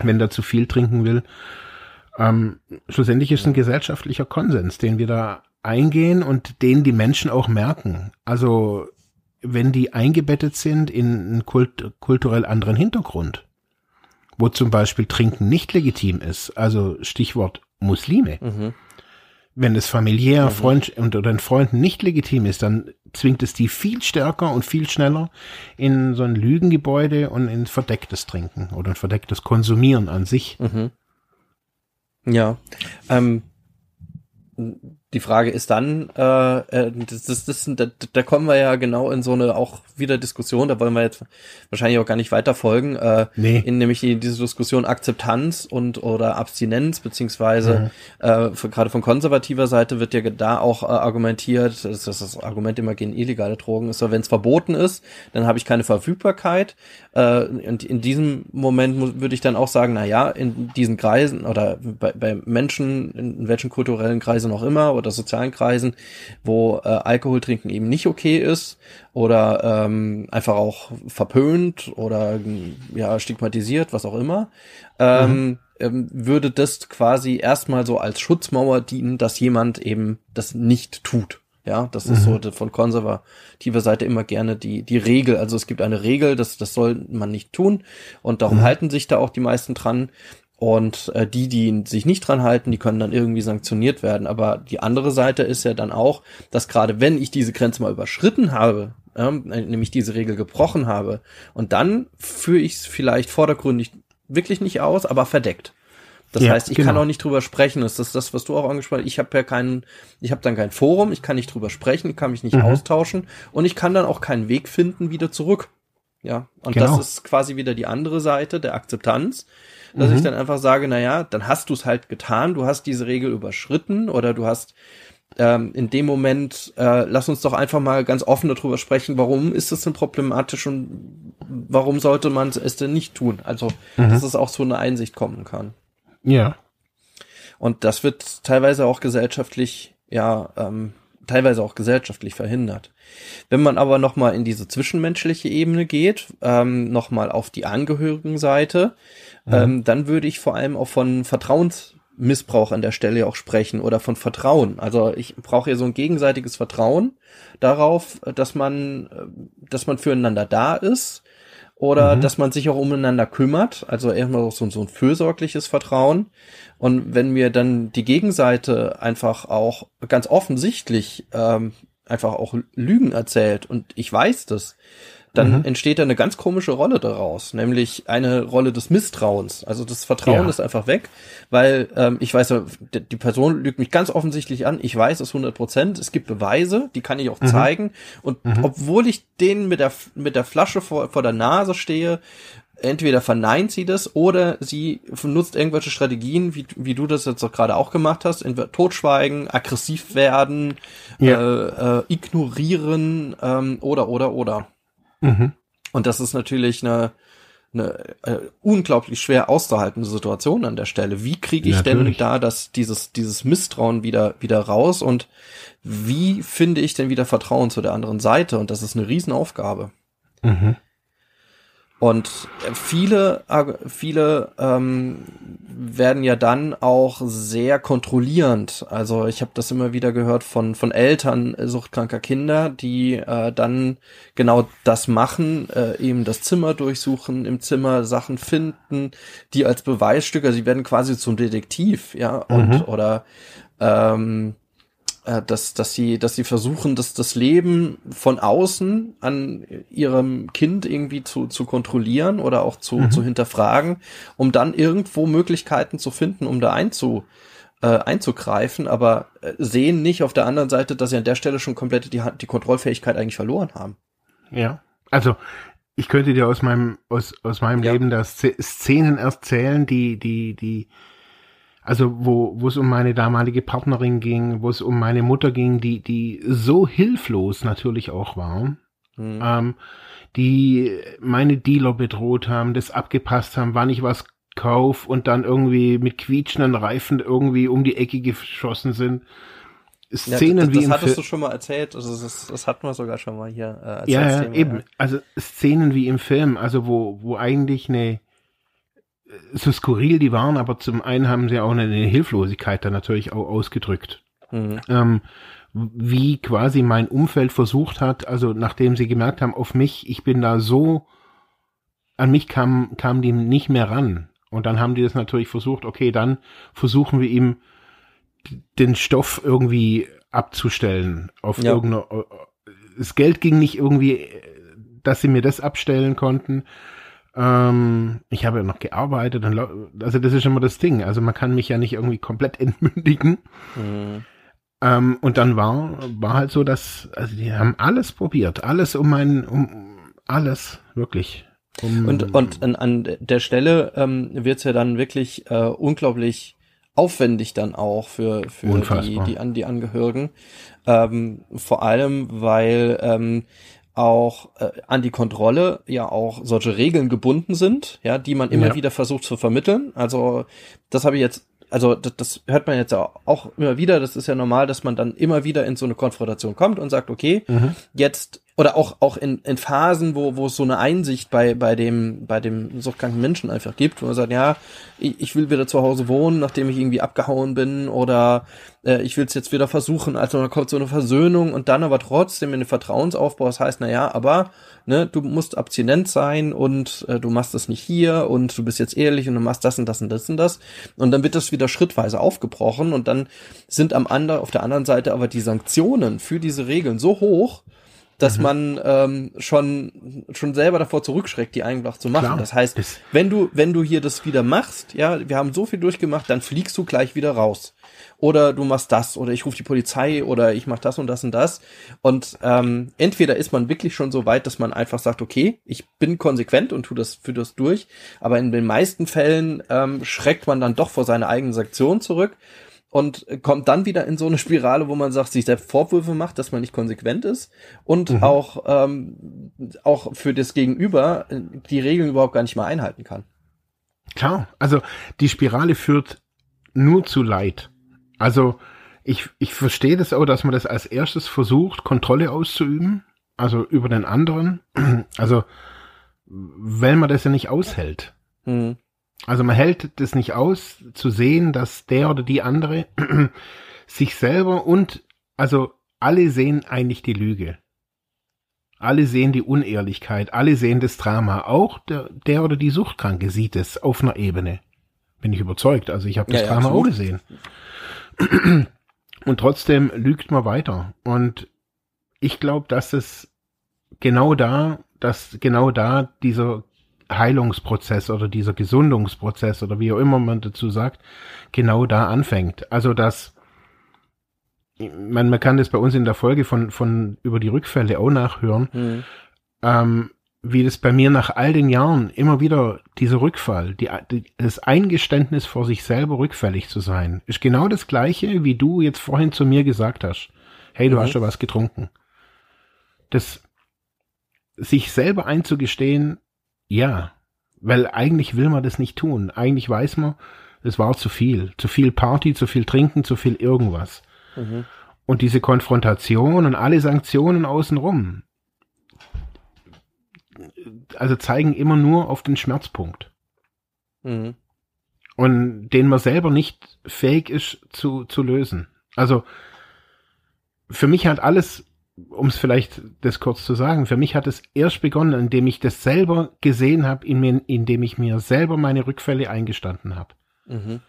[SPEAKER 2] wenn der zu viel trinken will. Ähm, schlussendlich ist es ein gesellschaftlicher Konsens, den wir da eingehen und den die Menschen auch merken. Also wenn die eingebettet sind in einen kult kulturell anderen Hintergrund, wo zum Beispiel Trinken nicht legitim ist, also Stichwort Muslime. Mhm. Wenn es familiär, mhm. Freund unter den Freunden nicht legitim ist, dann zwingt es die viel stärker und viel schneller in so ein Lügengebäude und in verdecktes Trinken oder ein verdecktes Konsumieren an sich. Mhm.
[SPEAKER 1] Ja, ähm, die Frage ist dann, äh, äh, das, das, das, da, da kommen wir ja genau in so eine auch wieder Diskussion, da wollen wir jetzt wahrscheinlich auch gar nicht weiter folgen, äh, nee. in nämlich die, diese Diskussion Akzeptanz und oder Abstinenz, beziehungsweise mhm. äh, gerade von konservativer Seite wird ja da auch äh, argumentiert, dass das Argument immer gegen illegale Drogen ist, wenn es verboten ist, dann habe ich keine Verfügbarkeit. Äh, und in diesem Moment würde ich dann auch sagen, na ja, in diesen Kreisen oder bei, bei Menschen, in welchen kulturellen Kreisen auch immer, oder sozialen Kreisen, wo äh, Alkohol trinken eben nicht okay ist oder ähm, einfach auch verpönt oder ja stigmatisiert, was auch immer, ähm, mhm. ähm, würde das quasi erstmal so als Schutzmauer dienen, dass jemand eben das nicht tut. Ja, das mhm. ist so mhm. von konservativer Seite immer gerne die, die Regel. Also es gibt eine Regel, das, das soll man nicht tun. Und darum mhm. halten sich da auch die meisten dran. Und äh, die, die sich nicht dran halten, die können dann irgendwie sanktioniert werden. Aber die andere Seite ist ja dann auch, dass gerade wenn ich diese Grenze mal überschritten habe, äh, nämlich diese Regel gebrochen habe, und dann führe ich es vielleicht vordergründig wirklich nicht aus, aber verdeckt. Das ja, heißt, ich genau. kann auch nicht drüber sprechen. Das ist das, was du auch angesprochen hast. Ich habe ja keinen, ich habe dann kein Forum, ich kann nicht drüber sprechen, ich kann mich nicht mhm. austauschen und ich kann dann auch keinen Weg finden wieder zurück. Ja, und genau. das ist quasi wieder die andere Seite der Akzeptanz dass mhm. ich dann einfach sage, na ja, dann hast du es halt getan, du hast diese Regel überschritten oder du hast ähm, in dem Moment, äh, lass uns doch einfach mal ganz offen darüber sprechen, warum ist das denn problematisch und warum sollte man es denn nicht tun? Also, mhm. dass es auch zu einer Einsicht kommen kann.
[SPEAKER 2] Ja.
[SPEAKER 1] Und das wird teilweise auch gesellschaftlich, ja, ähm, teilweise auch gesellschaftlich verhindert. Wenn man aber nochmal in diese zwischenmenschliche Ebene geht, ähm, nochmal auf die Angehörigenseite, mhm. ähm, dann würde ich vor allem auch von Vertrauensmissbrauch an der Stelle auch sprechen oder von Vertrauen. Also ich brauche ja so ein gegenseitiges Vertrauen darauf, dass man, dass man füreinander da ist oder mhm. dass man sich auch umeinander kümmert. Also erstmal so, so ein fürsorgliches Vertrauen. Und wenn mir dann die Gegenseite einfach auch ganz offensichtlich ähm, einfach auch Lügen erzählt und ich weiß das, dann mhm. entsteht da eine ganz komische Rolle daraus, nämlich eine Rolle des Misstrauens. Also das Vertrauen ja. ist einfach weg, weil ähm, ich weiß, die Person lügt mich ganz offensichtlich an, ich weiß es 100 Prozent, es gibt Beweise, die kann ich auch mhm. zeigen und mhm. obwohl ich denen mit der, mit der Flasche vor, vor der Nase stehe, entweder verneint sie das oder sie nutzt irgendwelche Strategien, wie, wie du das jetzt auch gerade auch gemacht hast, entweder totschweigen, aggressiv werden, ja. äh, äh, ignorieren ähm, oder oder oder. Mhm. Und das ist natürlich eine, eine äh, unglaublich schwer auszuhaltende Situation an der Stelle. Wie kriege ich Natürlich. denn da das, dieses, dieses Misstrauen wieder, wieder raus und wie finde ich denn wieder Vertrauen zu der anderen Seite? Und das ist eine Riesenaufgabe. Mhm. Und viele, viele ähm, werden ja dann auch sehr kontrollierend. Also ich habe das immer wieder gehört von von Eltern suchtkranker Kinder, die äh, dann genau das machen, äh, eben das Zimmer durchsuchen, im Zimmer Sachen finden, die als Beweisstücke, also sie werden quasi zum Detektiv, ja, und mhm. oder ähm, äh, dass, dass sie, dass sie versuchen, dass das Leben von außen an ihrem Kind irgendwie zu, zu kontrollieren oder auch zu, mhm. zu hinterfragen, um dann irgendwo Möglichkeiten zu finden, um da einzu, äh, einzugreifen, aber äh, sehen nicht auf der anderen Seite, dass sie an der Stelle schon komplett die, die Kontrollfähigkeit eigentlich verloren haben.
[SPEAKER 2] Ja, also ich könnte dir aus meinem aus aus meinem ja. Leben da Szenen erzählen, die die die also wo wo es um meine damalige Partnerin ging, wo es um meine Mutter ging, die die so hilflos natürlich auch war, mhm. ähm, die meine Dealer bedroht haben, das abgepasst haben, wann ich was kauf und dann irgendwie mit quietschenden Reifen irgendwie um die Ecke geschossen sind.
[SPEAKER 1] Szenen ja, das, wie das im hattest du schon mal erzählt, also das, das hatten wir sogar schon mal hier.
[SPEAKER 2] Äh, als ja, ja, eben. Also Szenen wie im Film, also wo wo eigentlich eine so skurril die waren, aber zum einen haben sie auch eine, Hilflosigkeit da natürlich auch ausgedrückt. Mhm. Ähm, wie quasi mein Umfeld versucht hat, also nachdem sie gemerkt haben, auf mich, ich bin da so, an mich kam, kam die nicht mehr ran. Und dann haben die das natürlich versucht, okay, dann versuchen wir ihm den Stoff irgendwie abzustellen auf ja. irgendeine, das Geld ging nicht irgendwie, dass sie mir das abstellen konnten. Ähm, ich habe ja noch gearbeitet. also das ist immer das Ding. Also man kann mich ja nicht irgendwie komplett entmündigen. Mhm. Ähm, und dann war, war halt so, dass, also die haben alles probiert. Alles um meinen, um alles, wirklich.
[SPEAKER 1] Um, und, und an, an der Stelle ähm, wird's ja dann wirklich äh, unglaublich aufwendig dann auch für, für die, die, an, die Angehörigen. Ähm, vor allem, weil ähm, auch äh, an die Kontrolle ja auch solche Regeln gebunden sind, ja, die man immer ja. wieder versucht zu vermitteln. Also das habe ich jetzt, also das, das hört man jetzt auch immer wieder. Das ist ja normal, dass man dann immer wieder in so eine Konfrontation kommt und sagt, okay, mhm. jetzt oder auch auch in, in Phasen, wo wo es so eine Einsicht bei bei dem bei dem suchtkranken Menschen einfach gibt, wo man sagt, ja, ich, ich will wieder zu Hause wohnen, nachdem ich irgendwie abgehauen bin oder äh, ich will es jetzt wieder versuchen. Also dann kommt so eine Versöhnung und dann aber trotzdem in den Vertrauensaufbau. Das heißt, na ja, aber ne, du musst abstinent sein und äh, du machst das nicht hier und du bist jetzt ehrlich und du machst das und das und das und das und dann wird das wieder schrittweise aufgebrochen und dann sind am anderen auf der anderen Seite aber die Sanktionen für diese Regeln so hoch, dass mhm. man ähm, schon schon selber davor zurückschreckt, die einfach zu machen. Klar. Das heißt, wenn du wenn du hier das wieder machst, ja, wir haben so viel durchgemacht, dann fliegst du gleich wieder raus. Oder du machst das oder ich rufe die Polizei oder ich mach das und das und das. Und ähm, entweder ist man wirklich schon so weit, dass man einfach sagt, okay, ich bin konsequent und tu das für das durch. Aber in den meisten Fällen ähm, schreckt man dann doch vor seine eigenen Sanktionen zurück und kommt dann wieder in so eine Spirale, wo man sagt, sich selbst Vorwürfe macht, dass man nicht konsequent ist und mhm. auch ähm, auch für das Gegenüber äh, die Regeln überhaupt gar nicht mehr einhalten kann.
[SPEAKER 2] Klar, also die Spirale führt nur zu Leid. Also ich, ich verstehe das auch, dass man das als erstes versucht, Kontrolle auszuüben, also über den anderen. Also, weil man das ja nicht aushält. Mhm. Also man hält das nicht aus, zu sehen, dass der oder die andere sich selber und, also alle sehen eigentlich die Lüge. Alle sehen die Unehrlichkeit, alle sehen das Drama. Auch der, der oder die Suchtkranke sieht es auf einer Ebene. Bin ich überzeugt. Also ich habe das ja, Drama ja, auch gesehen. Und trotzdem lügt man weiter. Und ich glaube, dass es genau da, dass genau da dieser Heilungsprozess oder dieser Gesundungsprozess oder wie auch immer man dazu sagt, genau da anfängt. Also dass man, man kann das bei uns in der Folge von, von über die Rückfälle auch nachhören. Mhm. Ähm, wie das bei mir nach all den Jahren immer wieder dieser Rückfall, die, die, das Eingeständnis vor sich selber rückfällig zu sein, ist genau das gleiche, wie du jetzt vorhin zu mir gesagt hast. Hey, du mhm. hast ja was getrunken. Das sich selber einzugestehen, ja, weil eigentlich will man das nicht tun. Eigentlich weiß man, es war zu viel. Zu viel Party, zu viel Trinken, zu viel irgendwas. Mhm. Und diese Konfrontation und alle Sanktionen außenrum, also zeigen immer nur auf den Schmerzpunkt. Mhm. Und den man selber nicht fähig ist zu, zu lösen. Also für mich hat alles, um es vielleicht das kurz zu sagen, für mich hat es erst begonnen, indem ich das selber gesehen habe, in mir, indem ich mir selber meine Rückfälle eingestanden habe. Mhm.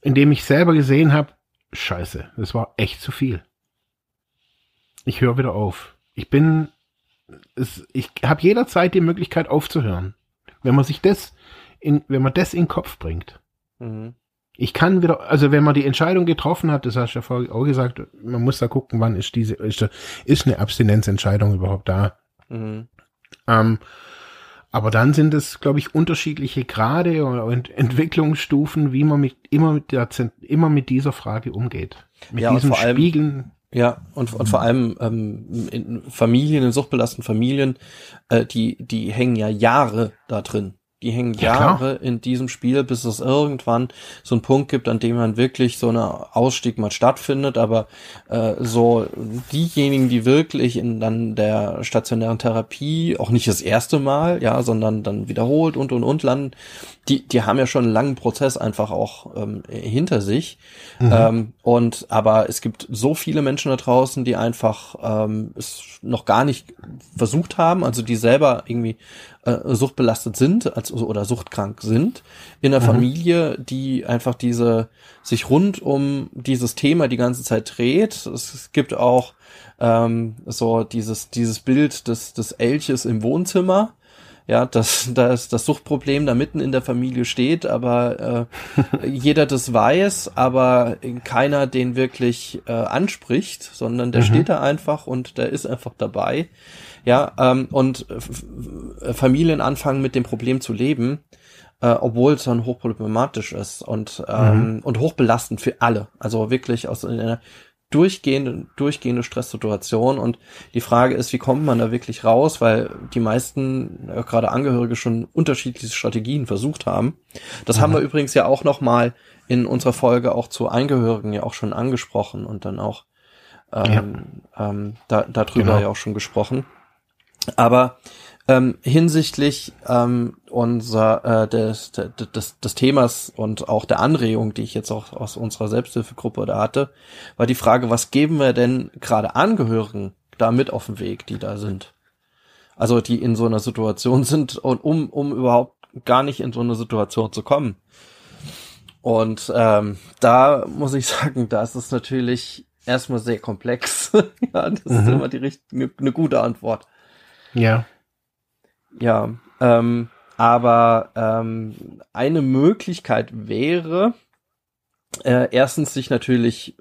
[SPEAKER 2] Indem ich selber gesehen habe, scheiße, das war echt zu viel. Ich höre wieder auf. Ich bin es, ich habe jederzeit die Möglichkeit aufzuhören. Wenn man sich das in, wenn man das in den Kopf bringt. Mhm. Ich kann wieder, also wenn man die Entscheidung getroffen hat, das hast du ja vorher auch gesagt, man muss da gucken, wann ist diese, ist, ist eine Abstinenzentscheidung überhaupt da. Mhm. Ähm, aber dann sind es, glaube ich, unterschiedliche Grade und Entwicklungsstufen, wie man mit, immer mit der, immer mit dieser Frage umgeht. Mit
[SPEAKER 1] ja, diesem Spiegeln ja, und, und vor allem ähm, in Familien, in suchtbelasteten Familien, äh, die, die hängen ja Jahre da drin. Die hängen ja, Jahre klar. in diesem Spiel, bis es irgendwann so einen Punkt gibt, an dem man wirklich so eine Ausstieg mal stattfindet. Aber äh, so diejenigen, die wirklich in dann der stationären Therapie, auch nicht das erste Mal, ja, sondern dann wiederholt und und und landen, die, die haben ja schon einen langen Prozess einfach auch ähm, hinter sich. Mhm. Ähm, und aber es gibt so viele Menschen da draußen, die einfach ähm, es noch gar nicht versucht haben, also die selber irgendwie äh, suchtbelastet sind als, oder suchtkrank sind in der mhm. Familie, die einfach diese sich rund um dieses Thema die ganze Zeit dreht. Es gibt auch ähm, so dieses dieses Bild des des Elches im Wohnzimmer ja, dass, dass das Suchtproblem da mitten in der Familie steht, aber äh, jeder das weiß, aber keiner den wirklich äh, anspricht, sondern der mhm. steht da einfach und der ist einfach dabei. Ja, ähm, und Familien anfangen mit dem Problem zu leben, äh, obwohl es dann hochproblematisch ist und ähm, mhm. und hochbelastend für alle. Also wirklich aus einer durchgehende, durchgehende Stresssituation und die Frage ist, wie kommt man da wirklich raus, weil die meisten, äh, gerade Angehörige, schon unterschiedliche Strategien versucht haben. Das mhm. haben wir übrigens ja auch nochmal in unserer Folge auch zu Angehörigen ja auch schon angesprochen und dann auch ähm, ja. ähm, da, darüber genau. ja auch schon gesprochen. Aber ähm, hinsichtlich ähm, unser äh, des, des, des Themas und auch der Anregung, die ich jetzt auch aus unserer Selbsthilfegruppe da hatte, war die Frage, was geben wir denn gerade Angehörigen da mit auf den Weg, die da sind? Also die in so einer Situation sind und um, um überhaupt gar nicht in so eine Situation zu kommen. Und ähm, da muss ich sagen, da ist es natürlich erstmal sehr komplex. ja, das mhm. ist immer die richtige, eine gute Antwort.
[SPEAKER 2] Ja.
[SPEAKER 1] Ja, ähm, aber ähm, eine Möglichkeit wäre, äh, erstens sich natürlich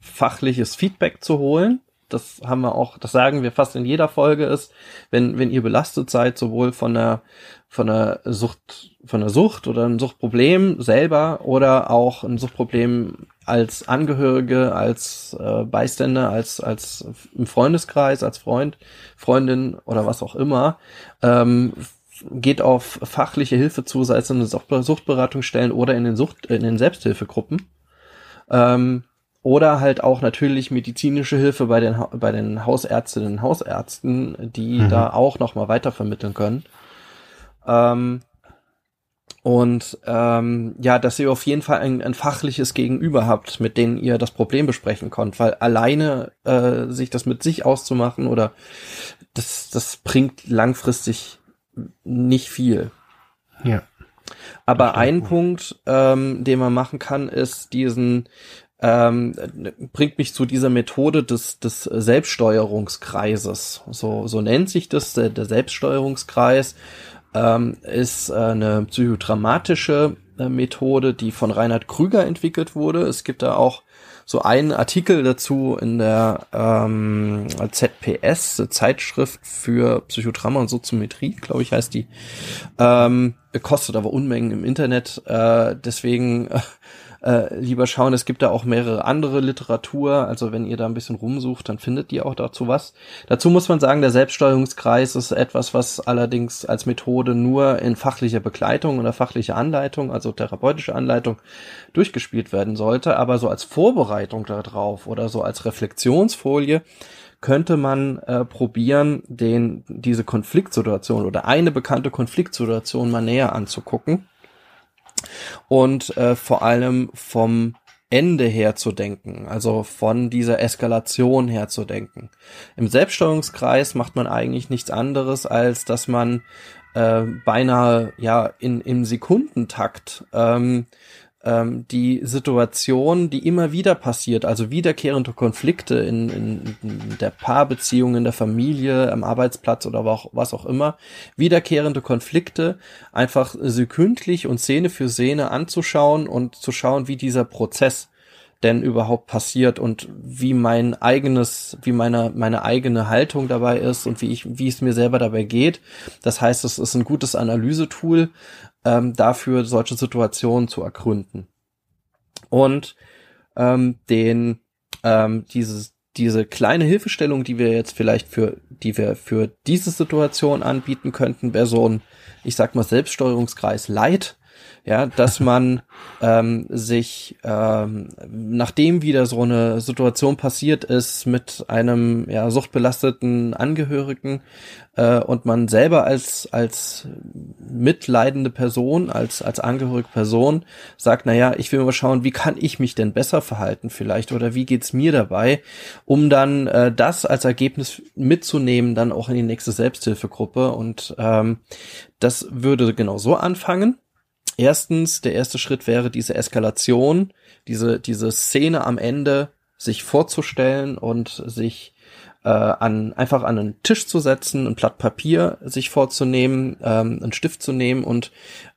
[SPEAKER 1] fachliches Feedback zu holen. Das haben wir auch, das sagen wir fast in jeder Folge ist, wenn, wenn ihr belastet seid, sowohl von der, von der Sucht, von der Sucht oder ein Suchtproblem selber oder auch ein Suchtproblem als Angehörige, als äh, Beiständer, als, als im Freundeskreis, als Freund, Freundin oder was auch immer, ähm, geht auf fachliche Hilfe zu, sei es in den Suchtberatungsstellen oder in den Sucht, in den Selbsthilfegruppen. Ähm, oder halt auch natürlich medizinische Hilfe bei den, bei den Hausärztinnen und Hausärzten, die mhm. da auch nochmal weitervermitteln können. Ähm, und ähm, ja, dass ihr auf jeden Fall ein, ein fachliches Gegenüber habt, mit denen ihr das Problem besprechen könnt, weil alleine äh, sich das mit sich auszumachen oder das, das bringt langfristig nicht viel.
[SPEAKER 2] Ja.
[SPEAKER 1] Aber ein Punkt, ähm, den man machen kann, ist diesen ähm, bringt mich zu dieser Methode des, des Selbststeuerungskreises. So, so nennt sich das, der, der Selbststeuerungskreis ähm, ist äh, eine psychodramatische äh, Methode, die von Reinhard Krüger entwickelt wurde. Es gibt da auch so einen Artikel dazu in der ähm, ZPS, Zeitschrift für Psychodrama und Soziometrie, glaube ich, heißt die. Ähm, kostet aber Unmengen im Internet. Äh, deswegen äh, lieber schauen. Es gibt da auch mehrere andere Literatur. Also wenn ihr da ein bisschen rumsucht, dann findet ihr auch dazu was. Dazu muss man sagen, der Selbststeuerungskreis ist etwas, was allerdings als Methode nur in fachlicher Begleitung oder fachlicher Anleitung, also therapeutische Anleitung, durchgespielt werden sollte. Aber so als Vorbereitung darauf oder so als Reflexionsfolie könnte man äh, probieren, den diese Konfliktsituation oder eine bekannte Konfliktsituation mal näher anzugucken und äh, vor allem vom Ende her zu denken, also von dieser Eskalation her zu denken. Im Selbststeuerungskreis macht man eigentlich nichts anderes, als dass man äh, beinahe ja in im Sekundentakt ähm, ähm, die Situation, die immer wieder passiert, also wiederkehrende Konflikte in, in, in der Paarbeziehung, in der Familie, am Arbeitsplatz oder auch, was auch immer, wiederkehrende Konflikte einfach sekündlich und Szene für Szene anzuschauen und zu schauen, wie dieser Prozess denn überhaupt passiert und wie mein eigenes, wie meine, meine eigene Haltung dabei ist und wie ich, wie es mir selber dabei geht. Das heißt, es ist ein gutes Analysetool, ähm, dafür solche Situationen zu ergründen. Und ähm, den ähm, dieses diese kleine Hilfestellung, die wir jetzt vielleicht für die wir für diese Situation anbieten könnten, wäre so ein ich sag mal Selbststeuerungskreis Light, ja, dass man ähm, sich, ähm, nachdem wieder so eine Situation passiert ist mit einem ja, suchtbelasteten Angehörigen äh, und man selber als als mitleidende Person, als als angehörige Person sagt, na ja, ich will mal schauen, wie kann ich mich denn besser verhalten vielleicht oder wie geht's mir dabei, um dann äh, das als Ergebnis mitzunehmen, dann auch in die nächste Selbsthilfegruppe. Und ähm, das würde genau so anfangen. Erstens, der erste Schritt wäre diese Eskalation, diese, diese Szene am Ende sich vorzustellen und sich äh, an, einfach an einen Tisch zu setzen, ein Blatt Papier sich vorzunehmen, ähm, einen Stift zu nehmen und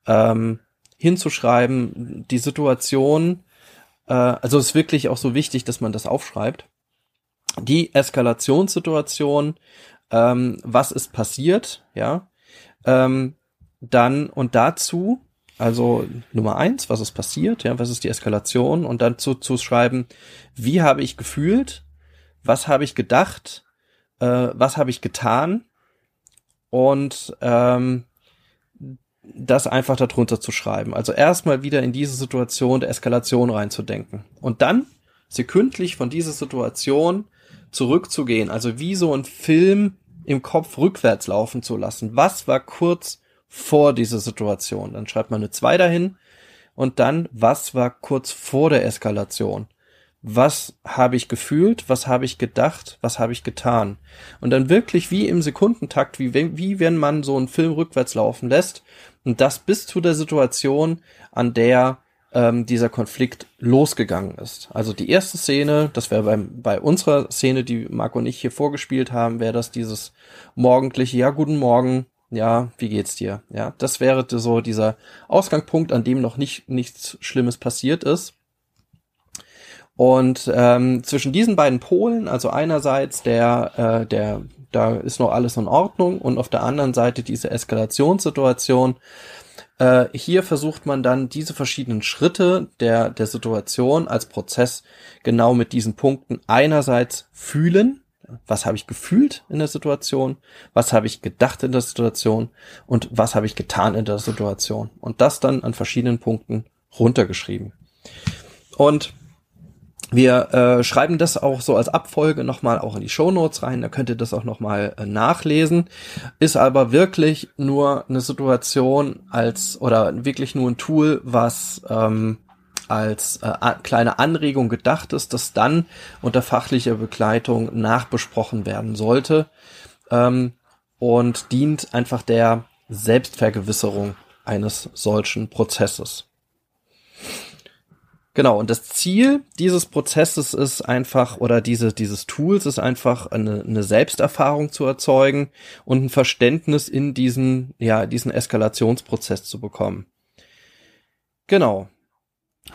[SPEAKER 1] ähm, hinzuschreiben, die Situation, äh, also ist wirklich auch so wichtig, dass man das aufschreibt. Die Eskalationssituation, ähm, was ist passiert, ja, ähm, dann und dazu also Nummer eins, was ist passiert, ja, was ist die Eskalation und dann zu, zu schreiben, wie habe ich gefühlt, was habe ich gedacht, äh, was habe ich getan und ähm, das einfach darunter zu schreiben. Also erstmal wieder in diese Situation der Eskalation reinzudenken und dann sekündlich von dieser Situation zurückzugehen, also wie so ein Film im Kopf rückwärts laufen zu lassen. Was war kurz vor dieser Situation. Dann schreibt man eine 2 dahin und dann, was war kurz vor der Eskalation? Was habe ich gefühlt? Was habe ich gedacht? Was habe ich getan? Und dann wirklich wie im Sekundentakt, wie, wie wenn man so einen Film rückwärts laufen lässt und das bis zu der Situation, an der ähm, dieser Konflikt losgegangen ist. Also die erste Szene, das wäre beim bei unserer Szene, die Marco und ich hier vorgespielt haben, wäre das dieses morgendliche, ja, guten Morgen, ja, wie geht's dir? Ja, das wäre so dieser Ausgangspunkt, an dem noch nicht nichts Schlimmes passiert ist. Und ähm, zwischen diesen beiden Polen, also einerseits der, äh, der, da ist noch alles in Ordnung und auf der anderen Seite diese Eskalationssituation. Äh, hier versucht man dann diese verschiedenen Schritte der, der Situation als Prozess genau mit diesen Punkten einerseits fühlen, was habe ich gefühlt in der Situation, was habe ich gedacht in der Situation und was habe ich getan in der Situation. Und das dann an verschiedenen Punkten runtergeschrieben. Und wir äh, schreiben das auch so als Abfolge nochmal auch in die Show Notes rein, da könnt ihr das auch nochmal äh, nachlesen. Ist aber wirklich nur eine Situation als oder wirklich nur ein Tool, was ähm, als äh, kleine Anregung gedacht ist, das dann unter fachlicher Begleitung nachbesprochen werden sollte ähm, und dient einfach der Selbstvergewisserung eines solchen Prozesses. Genau, und das Ziel dieses Prozesses ist einfach, oder diese, dieses Tools ist einfach eine, eine Selbsterfahrung zu erzeugen und ein Verständnis in diesen, ja, diesen Eskalationsprozess zu bekommen. Genau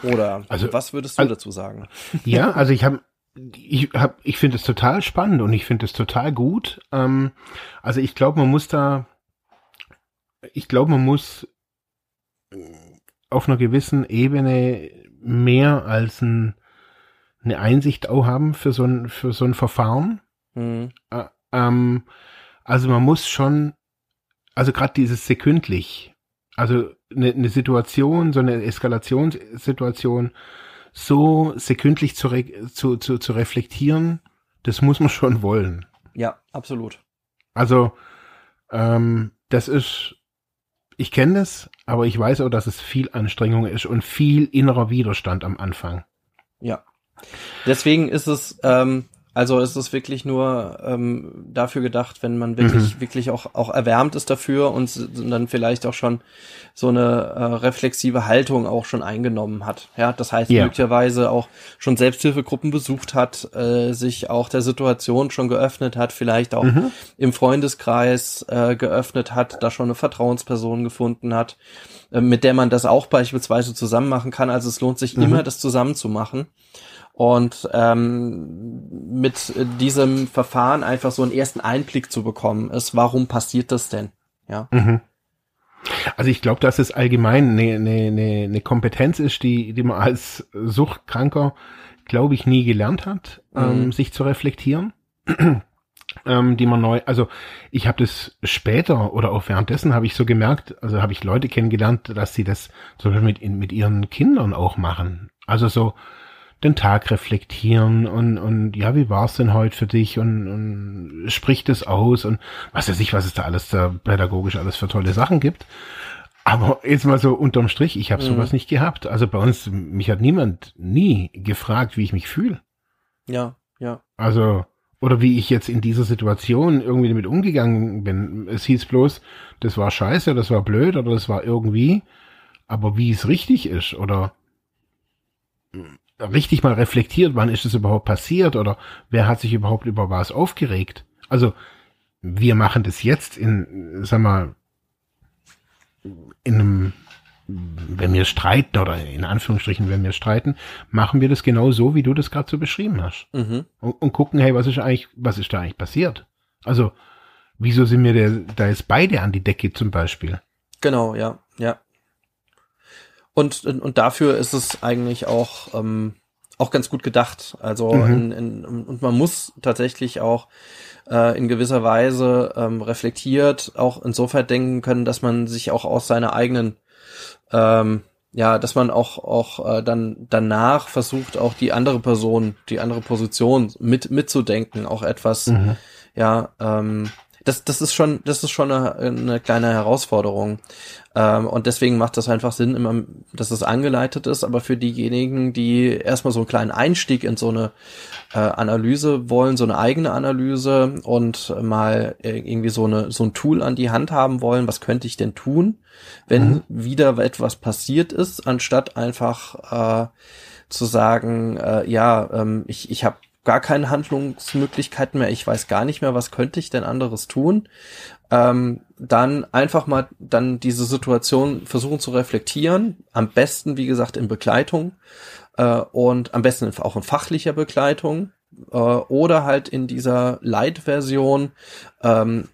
[SPEAKER 1] Oder also, was würdest du also, dazu sagen?
[SPEAKER 2] Ja, also ich habe ich hab, ich finde es total spannend und ich finde es total gut. Ähm, also ich glaube, man muss da, ich glaube, man muss auf einer gewissen Ebene mehr als ein, eine Einsicht auch haben für so ein, für so ein Verfahren. Mhm. Äh, ähm, also man muss schon, also gerade dieses sekündlich, also eine, eine Situation, so eine Eskalationssituation so sekündlich zu, zu, zu, zu reflektieren, das muss man schon wollen.
[SPEAKER 1] Ja, absolut.
[SPEAKER 2] Also, ähm, das ist, ich kenne das, aber ich weiß auch, dass es viel Anstrengung ist und viel innerer Widerstand am Anfang.
[SPEAKER 1] Ja. Deswegen ist es, ähm, also ist es wirklich nur ähm, dafür gedacht, wenn man wirklich, mhm. wirklich auch, auch erwärmt ist dafür und dann vielleicht auch schon so eine äh, reflexive Haltung auch schon eingenommen hat. Ja, das heißt, ja. möglicherweise auch schon Selbsthilfegruppen besucht hat, äh, sich auch der Situation schon geöffnet hat, vielleicht auch mhm. im Freundeskreis äh, geöffnet hat, da schon eine Vertrauensperson gefunden hat, äh, mit der man das auch beispielsweise zusammen machen kann. Also es lohnt sich mhm. immer, das zusammen zu machen und ähm, mit diesem Verfahren einfach so einen ersten Einblick zu bekommen ist, warum passiert das denn? Ja. Mhm.
[SPEAKER 2] Also ich glaube, dass es allgemein eine, eine, eine, eine Kompetenz ist, die, die man als Suchtkranker, glaube ich, nie gelernt hat, ähm, mhm. ähm, sich zu reflektieren. ähm, die man neu, also ich habe das später oder auch währenddessen habe ich so gemerkt, also habe ich Leute kennengelernt, dass sie das zum Beispiel mit, mit ihren Kindern auch machen. Also so, den Tag reflektieren und, und ja, wie war's denn heute für dich und, und spricht es aus und was weiß ich, was es da alles da pädagogisch alles für tolle Sachen gibt. Aber jetzt mal so unterm Strich, ich habe mhm. sowas nicht gehabt. Also bei uns, mich hat niemand nie gefragt, wie ich mich fühle.
[SPEAKER 1] Ja, ja.
[SPEAKER 2] Also, oder wie ich jetzt in dieser Situation irgendwie damit umgegangen bin. Es hieß bloß, das war scheiße, das war blöd oder das war irgendwie, aber wie es richtig ist oder richtig mal reflektiert, wann ist es überhaupt passiert oder wer hat sich überhaupt über was aufgeregt. Also wir machen das jetzt in, sag mal, in einem, wenn wir streiten oder in Anführungsstrichen, wenn wir streiten, machen wir das genau so, wie du das gerade so beschrieben hast. Mhm. Und, und, gucken, hey, was ist eigentlich, was ist da eigentlich passiert? Also, wieso sind wir der, da jetzt beide an die Decke zum Beispiel?
[SPEAKER 1] Genau, ja, ja. Und, und dafür ist es eigentlich auch, ähm, auch ganz gut gedacht. Also mhm. in, in, und man muss tatsächlich auch äh, in gewisser Weise ähm, reflektiert auch insofern denken können, dass man sich auch aus seiner eigenen ähm, ja, dass man auch auch äh, dann danach versucht auch die andere Person, die andere Position mit mitzudenken, auch etwas mhm. ja ähm, das, das ist schon, das ist schon eine, eine kleine Herausforderung. Ähm, und deswegen macht das einfach Sinn, immer, dass es angeleitet ist. Aber für diejenigen, die erstmal so einen kleinen Einstieg in so eine äh, Analyse wollen, so eine eigene Analyse und mal irgendwie so eine, so ein Tool an die Hand haben wollen, was könnte ich denn tun, wenn mhm. wieder etwas passiert ist, anstatt einfach äh, zu sagen, äh, ja, ähm, ich, ich habe gar keine Handlungsmöglichkeiten mehr, ich weiß gar nicht mehr, was könnte ich denn anderes tun, ähm, dann einfach mal dann diese Situation versuchen zu reflektieren, am besten, wie gesagt, in Begleitung äh, und am besten auch in fachlicher Begleitung äh, oder halt in dieser Light-Version ähm,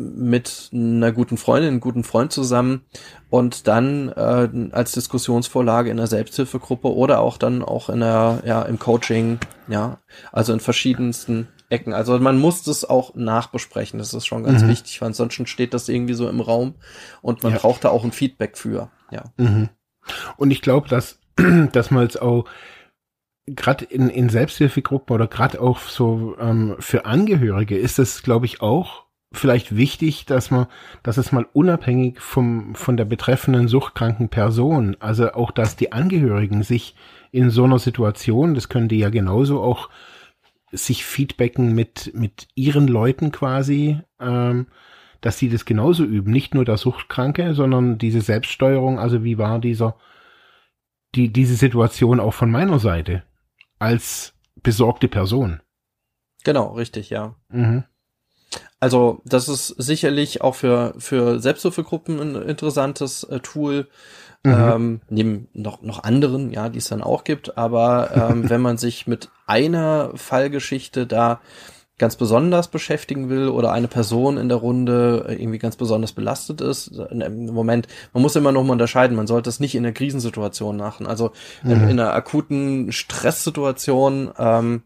[SPEAKER 1] mit einer guten Freundin, einem guten Freund zusammen und dann äh, als Diskussionsvorlage in der Selbsthilfegruppe oder auch dann auch in der ja im Coaching, ja, also in verschiedensten Ecken. Also man muss das auch nachbesprechen, das ist schon ganz mhm. wichtig, weil ansonsten steht das irgendwie so im Raum und man ja. braucht da auch ein Feedback für, ja.
[SPEAKER 2] Mhm. Und ich glaube, dass dass man jetzt auch gerade in, in Selbsthilfegruppen oder gerade auch so ähm, für Angehörige ist es, glaube ich, auch vielleicht wichtig, dass man, dass es mal unabhängig vom, von der betreffenden suchtkranken Person, also auch, dass die Angehörigen sich in so einer Situation, das können die ja genauso auch sich feedbacken mit, mit ihren Leuten quasi, ähm, dass sie das genauso üben. Nicht nur der Suchtkranke, sondern diese Selbststeuerung, also wie war dieser, die, diese Situation auch von meiner Seite als besorgte Person.
[SPEAKER 1] Genau, richtig, ja. Mhm. Also das ist sicherlich auch für, für Selbsthilfegruppen ein interessantes äh, Tool. Mhm. Ähm, neben noch, noch anderen, ja, die es dann auch gibt. Aber ähm, wenn man sich mit einer Fallgeschichte da ganz besonders beschäftigen will oder eine Person in der Runde irgendwie ganz besonders belastet ist. Im Moment, man muss immer noch mal unterscheiden, man sollte es nicht in der Krisensituation machen. Also mhm. in, in, einer akuten Stresssituation ähm,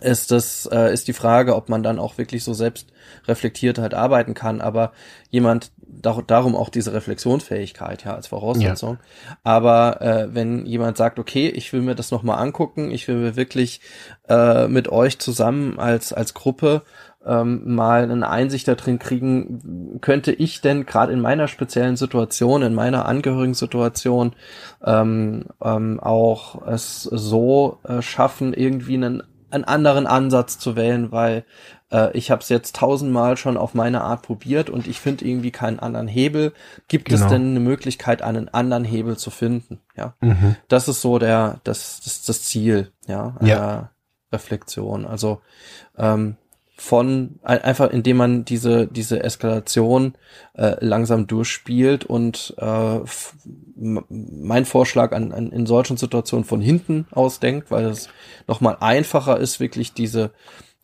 [SPEAKER 1] ist das äh, ist die Frage, ob man dann auch wirklich so selbst reflektiert halt arbeiten kann. Aber jemand dar darum auch diese Reflexionsfähigkeit ja als Voraussetzung. Ja. Aber äh, wenn jemand sagt, okay, ich will mir das noch mal angucken, ich will mir wirklich äh, mit euch zusammen als als Gruppe ähm, mal eine Einsicht da drin kriegen, könnte ich denn gerade in meiner speziellen Situation, in meiner Angehörigen-Situation ähm, ähm, auch es so äh, schaffen, irgendwie einen einen anderen Ansatz zu wählen, weil äh, ich habe es jetzt tausendmal schon auf meine Art probiert und ich finde irgendwie keinen anderen Hebel. Gibt genau. es denn eine Möglichkeit, einen anderen Hebel zu finden? Ja, mhm. das ist so der das das, das Ziel, ja, ja. Reflexion. Also ähm, von einfach indem man diese diese Eskalation äh, langsam durchspielt und äh, mein Vorschlag an, an in solchen Situationen von hinten aus denkt, weil es noch mal einfacher ist wirklich diese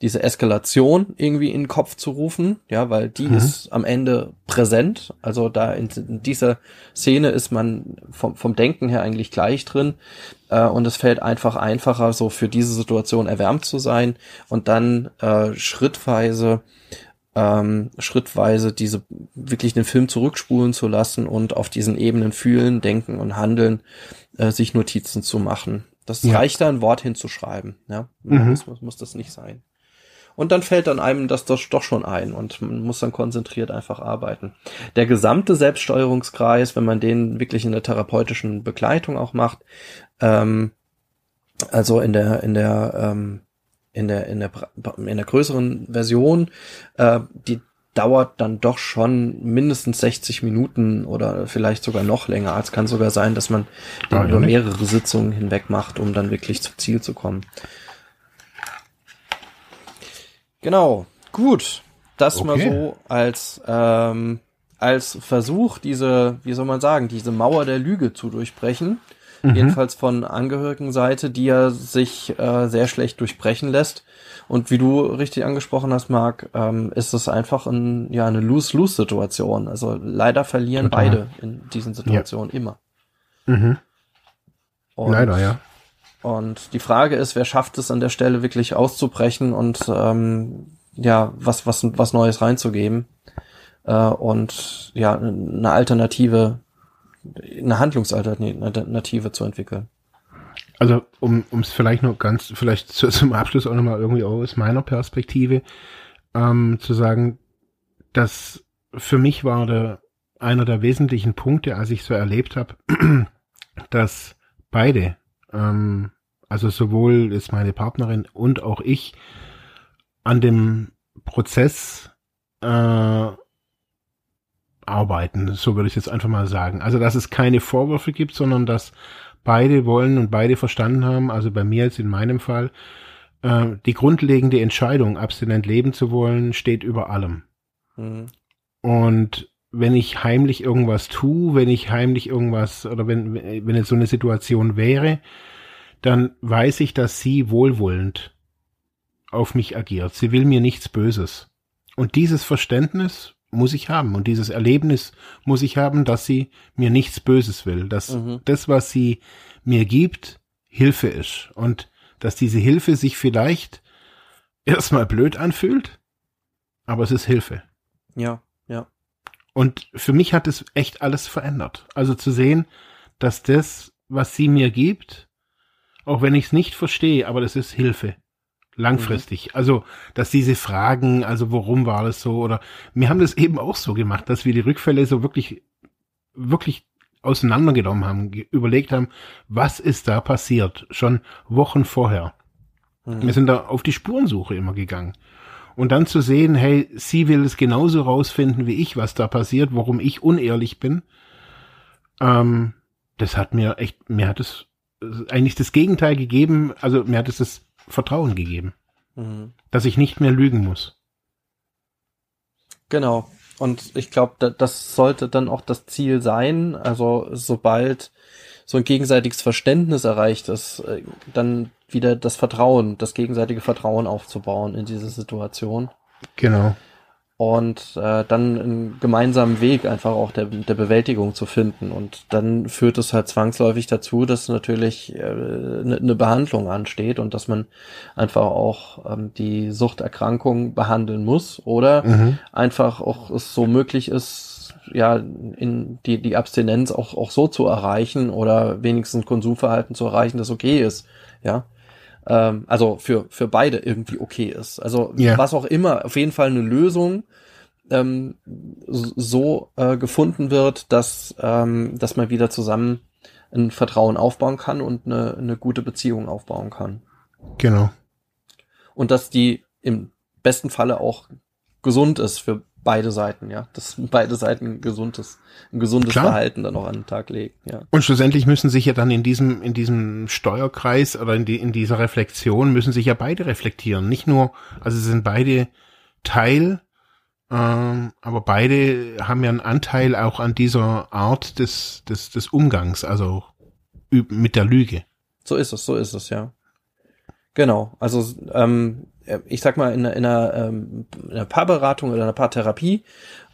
[SPEAKER 1] diese Eskalation irgendwie in den Kopf zu rufen, ja, weil die mhm. ist am Ende präsent. Also da in, in, dieser Szene ist man vom, vom Denken her eigentlich gleich drin. Äh, und es fällt einfach einfacher, so für diese Situation erwärmt zu sein und dann äh, schrittweise ähm, schrittweise diese wirklich den Film zurückspulen zu lassen und auf diesen Ebenen fühlen, denken und handeln, äh, sich Notizen zu machen. Das ja. reicht da ein Wort hinzuschreiben. Ja, mhm. muss, muss das nicht sein. Und dann fällt dann einem das doch schon ein und man muss dann konzentriert einfach arbeiten. Der gesamte Selbststeuerungskreis, wenn man den wirklich in der therapeutischen Begleitung auch macht, ähm, also in der, in der, ähm, in der, in der, in der größeren Version, äh, die dauert dann doch schon mindestens 60 Minuten oder vielleicht sogar noch länger. Es kann sogar sein, dass man den ah, über mehrere Sitzungen hinweg macht, um dann wirklich zum Ziel zu kommen. Genau, gut. Das okay. mal so als ähm, als Versuch, diese, wie soll man sagen, diese Mauer der Lüge zu durchbrechen. Mhm. Jedenfalls von Angehörigenseite, die ja sich äh, sehr schlecht durchbrechen lässt. Und wie du richtig angesprochen hast, Marc, ähm, ist es einfach ein, ja, eine Lose-Lose-Situation. Also leider verlieren Total. beide in diesen Situationen ja. immer. Mhm. leider, ja. Und die Frage ist, wer schafft es an der Stelle wirklich auszubrechen und ähm, ja, was, was, was Neues reinzugeben äh, und ja, eine Alternative, eine Handlungsalternative zu entwickeln.
[SPEAKER 2] Also um es vielleicht noch ganz, vielleicht zu, zum Abschluss auch nochmal irgendwie aus meiner Perspektive ähm, zu sagen, dass für mich war der einer der wesentlichen Punkte, als ich so erlebt habe, dass beide ähm, also sowohl ist meine Partnerin und auch ich an dem Prozess äh, arbeiten, so würde ich jetzt einfach mal sagen. Also dass es keine Vorwürfe gibt, sondern dass beide wollen und beide verstanden haben, also bei mir jetzt in meinem Fall, äh, die grundlegende Entscheidung, abstinent leben zu wollen, steht über allem. Mhm. Und wenn ich heimlich irgendwas tue, wenn ich heimlich irgendwas oder wenn, wenn es so eine Situation wäre, dann weiß ich, dass sie wohlwollend auf mich agiert. Sie will mir nichts Böses. Und dieses Verständnis muss ich haben und dieses Erlebnis muss ich haben, dass sie mir nichts Böses will, dass mhm. das, was sie mir gibt, Hilfe ist und dass diese Hilfe sich vielleicht erstmal blöd anfühlt, aber es ist Hilfe.
[SPEAKER 1] Ja.
[SPEAKER 2] Und für mich hat es echt alles verändert. Also zu sehen, dass das, was sie mir gibt, auch wenn ich es nicht verstehe, aber das ist Hilfe. Langfristig. Mhm. Also, dass diese Fragen, also warum war das so, oder wir haben das eben auch so gemacht, dass wir die Rückfälle so wirklich, wirklich auseinandergenommen haben, überlegt haben, was ist da passiert, schon Wochen vorher. Mhm. Wir sind da auf die Spurensuche immer gegangen. Und dann zu sehen, hey, sie will es genauso rausfinden wie ich, was da passiert, warum ich unehrlich bin, ähm, das hat mir echt, mir hat es eigentlich das Gegenteil gegeben, also mir hat es das Vertrauen gegeben, mhm. dass ich nicht mehr lügen muss.
[SPEAKER 1] Genau. Und ich glaube, das sollte dann auch das Ziel sein. Also sobald so ein gegenseitiges Verständnis erreicht ist, äh, dann wieder das Vertrauen, das gegenseitige Vertrauen aufzubauen in diese Situation.
[SPEAKER 2] Genau
[SPEAKER 1] und äh, dann einen gemeinsamen Weg einfach auch der, der Bewältigung zu finden. Und dann führt es halt zwangsläufig dazu, dass natürlich eine äh, ne, ne Behandlung ansteht und dass man einfach auch ähm, die Suchterkrankung behandeln muss oder mhm. einfach auch es so möglich ist, ja, in die, die Abstinenz auch, auch so zu erreichen oder wenigstens Konsumverhalten zu erreichen, das okay ist. Ja, ähm, also für, für beide irgendwie okay ist. Also yeah. was auch immer, auf jeden Fall eine Lösung ähm, so äh, gefunden wird, dass, ähm, dass man wieder zusammen ein Vertrauen aufbauen kann und eine, eine gute Beziehung aufbauen kann.
[SPEAKER 2] Genau.
[SPEAKER 1] Und dass die im besten Falle auch gesund ist für beide Seiten, ja. Dass beide Seiten ein gesundes, ein gesundes Klar. Verhalten dann auch an den Tag legen, ja.
[SPEAKER 2] Und schlussendlich müssen sich ja dann in diesem, in diesem Steuerkreis oder in, die, in dieser Reflexion müssen sich ja beide reflektieren. Nicht nur, also sind beide Teil, ähm, aber beide haben ja einen Anteil auch an dieser Art des, des, des Umgangs, also mit der Lüge.
[SPEAKER 1] So ist es, so ist es, ja. Genau, also ähm, ich sag mal, in, in, einer, ähm, in einer Paarberatung oder einer Paartherapie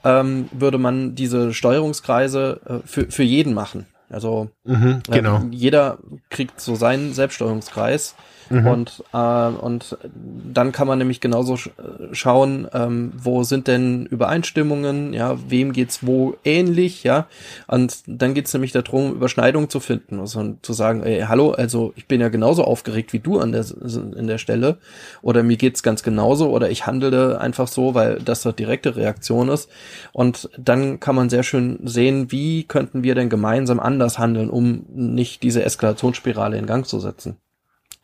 [SPEAKER 1] ähm, würde man diese Steuerungskreise äh, für, für jeden machen. Also
[SPEAKER 2] mhm, genau.
[SPEAKER 1] äh, jeder kriegt so seinen Selbststeuerungskreis Mhm. Und, äh, und dann kann man nämlich genauso sch schauen, ähm, wo sind denn Übereinstimmungen, ja, wem geht's wo ähnlich, ja. Und dann geht's nämlich darum, Überschneidungen zu finden. Also zu sagen, ey, hallo, also ich bin ja genauso aufgeregt wie du an der, in der Stelle. Oder mir geht's ganz genauso oder ich handele einfach so, weil das eine direkte Reaktion ist. Und dann kann man sehr schön sehen, wie könnten wir denn gemeinsam anders handeln, um nicht diese Eskalationsspirale in Gang zu setzen.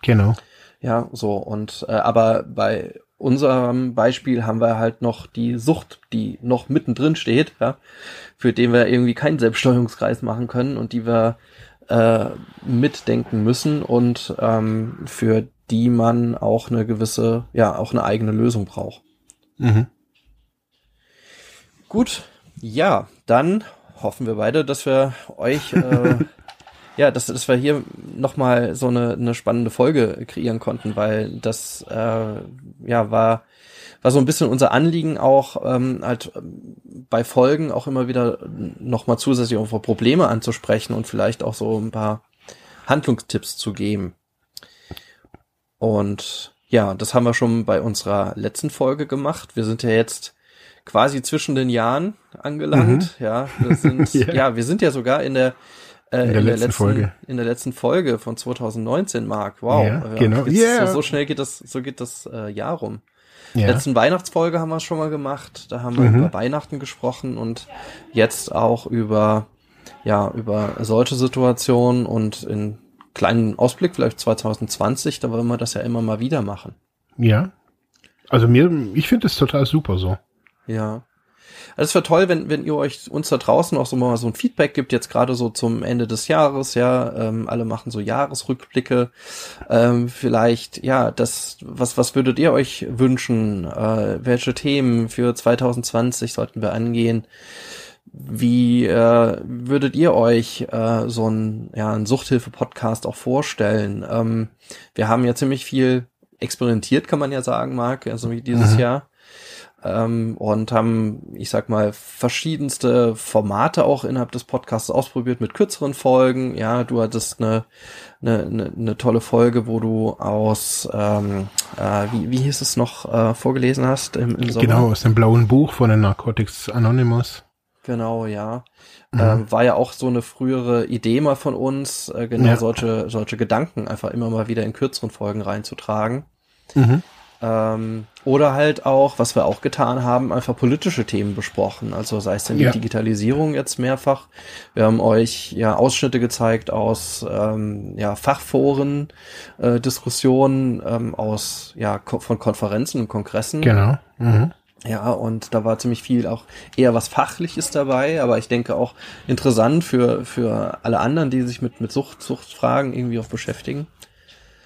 [SPEAKER 2] Genau.
[SPEAKER 1] Ja, so und äh, aber bei unserem Beispiel haben wir halt noch die Sucht, die noch mittendrin steht, ja, für den wir irgendwie keinen Selbststeuerungskreis machen können und die wir äh, mitdenken müssen und ähm, für die man auch eine gewisse, ja, auch eine eigene Lösung braucht. Mhm. Gut, ja, dann hoffen wir beide, dass wir euch äh, ja, dass, dass wir hier nochmal so eine, eine spannende Folge kreieren konnten, weil das äh, ja war war so ein bisschen unser Anliegen auch ähm, halt ähm, bei Folgen auch immer wieder nochmal zusätzlich auf Probleme anzusprechen und vielleicht auch so ein paar Handlungstipps zu geben. Und ja, das haben wir schon bei unserer letzten Folge gemacht. Wir sind ja jetzt quasi zwischen den Jahren angelangt. Mhm. Ja, wir sind, yeah. ja, wir sind ja sogar in der
[SPEAKER 2] äh, in, der, in der letzten, Folge.
[SPEAKER 1] In der letzten Folge von 2019, Mark. Wow.
[SPEAKER 2] Ja, genau.
[SPEAKER 1] Yeah. So, so, schnell geht das, so geht das äh, Jahr rum. Ja. Letzten Weihnachtsfolge haben wir schon mal gemacht. Da haben wir mhm. über Weihnachten gesprochen und jetzt auch über, ja, über solche Situationen und in kleinen Ausblick, vielleicht 2020, da wollen wir das ja immer mal wieder machen.
[SPEAKER 2] Ja. Also mir, ich finde es total super so.
[SPEAKER 1] Ja. Also es wäre toll, wenn, wenn ihr euch uns da draußen auch so mal so ein Feedback gibt, jetzt gerade so zum Ende des Jahres, ja, ähm, alle machen so Jahresrückblicke. Ähm, vielleicht, ja, das, was, was würdet ihr euch wünschen? Äh, welche Themen für 2020 sollten wir angehen? Wie äh, würdet ihr euch äh, so ein, ja, ein Suchthilfe-Podcast auch vorstellen? Ähm, wir haben ja ziemlich viel experimentiert, kann man ja sagen, Marc, also wie dieses mhm. Jahr ähm, und haben, ich sag mal, verschiedenste Formate auch innerhalb des Podcasts ausprobiert mit kürzeren Folgen. Ja, du hattest eine, eine, eine, tolle Folge, wo du aus, ähm, äh, wie, wie hieß es noch, äh, vorgelesen hast im, im
[SPEAKER 2] Sommer. Genau, aus dem blauen Buch von den Narcotics Anonymous.
[SPEAKER 1] Genau, ja. Mhm. Ähm, war ja auch so eine frühere Idee mal von uns, äh, genau ja. solche, solche Gedanken einfach immer mal wieder in kürzeren Folgen reinzutragen. Mhm. Ähm, oder halt auch, was wir auch getan haben, einfach politische Themen besprochen. Also sei es denn die ja. Digitalisierung jetzt mehrfach. Wir haben euch ja Ausschnitte gezeigt aus ähm, ja, Fachforen, äh, Diskussionen, ähm, aus ja ko von Konferenzen und Kongressen.
[SPEAKER 2] Genau. Mhm.
[SPEAKER 1] Ja, und da war ziemlich viel auch eher was Fachliches dabei, aber ich denke auch interessant für, für alle anderen, die sich mit, mit Sucht, Suchtfragen irgendwie auch beschäftigen.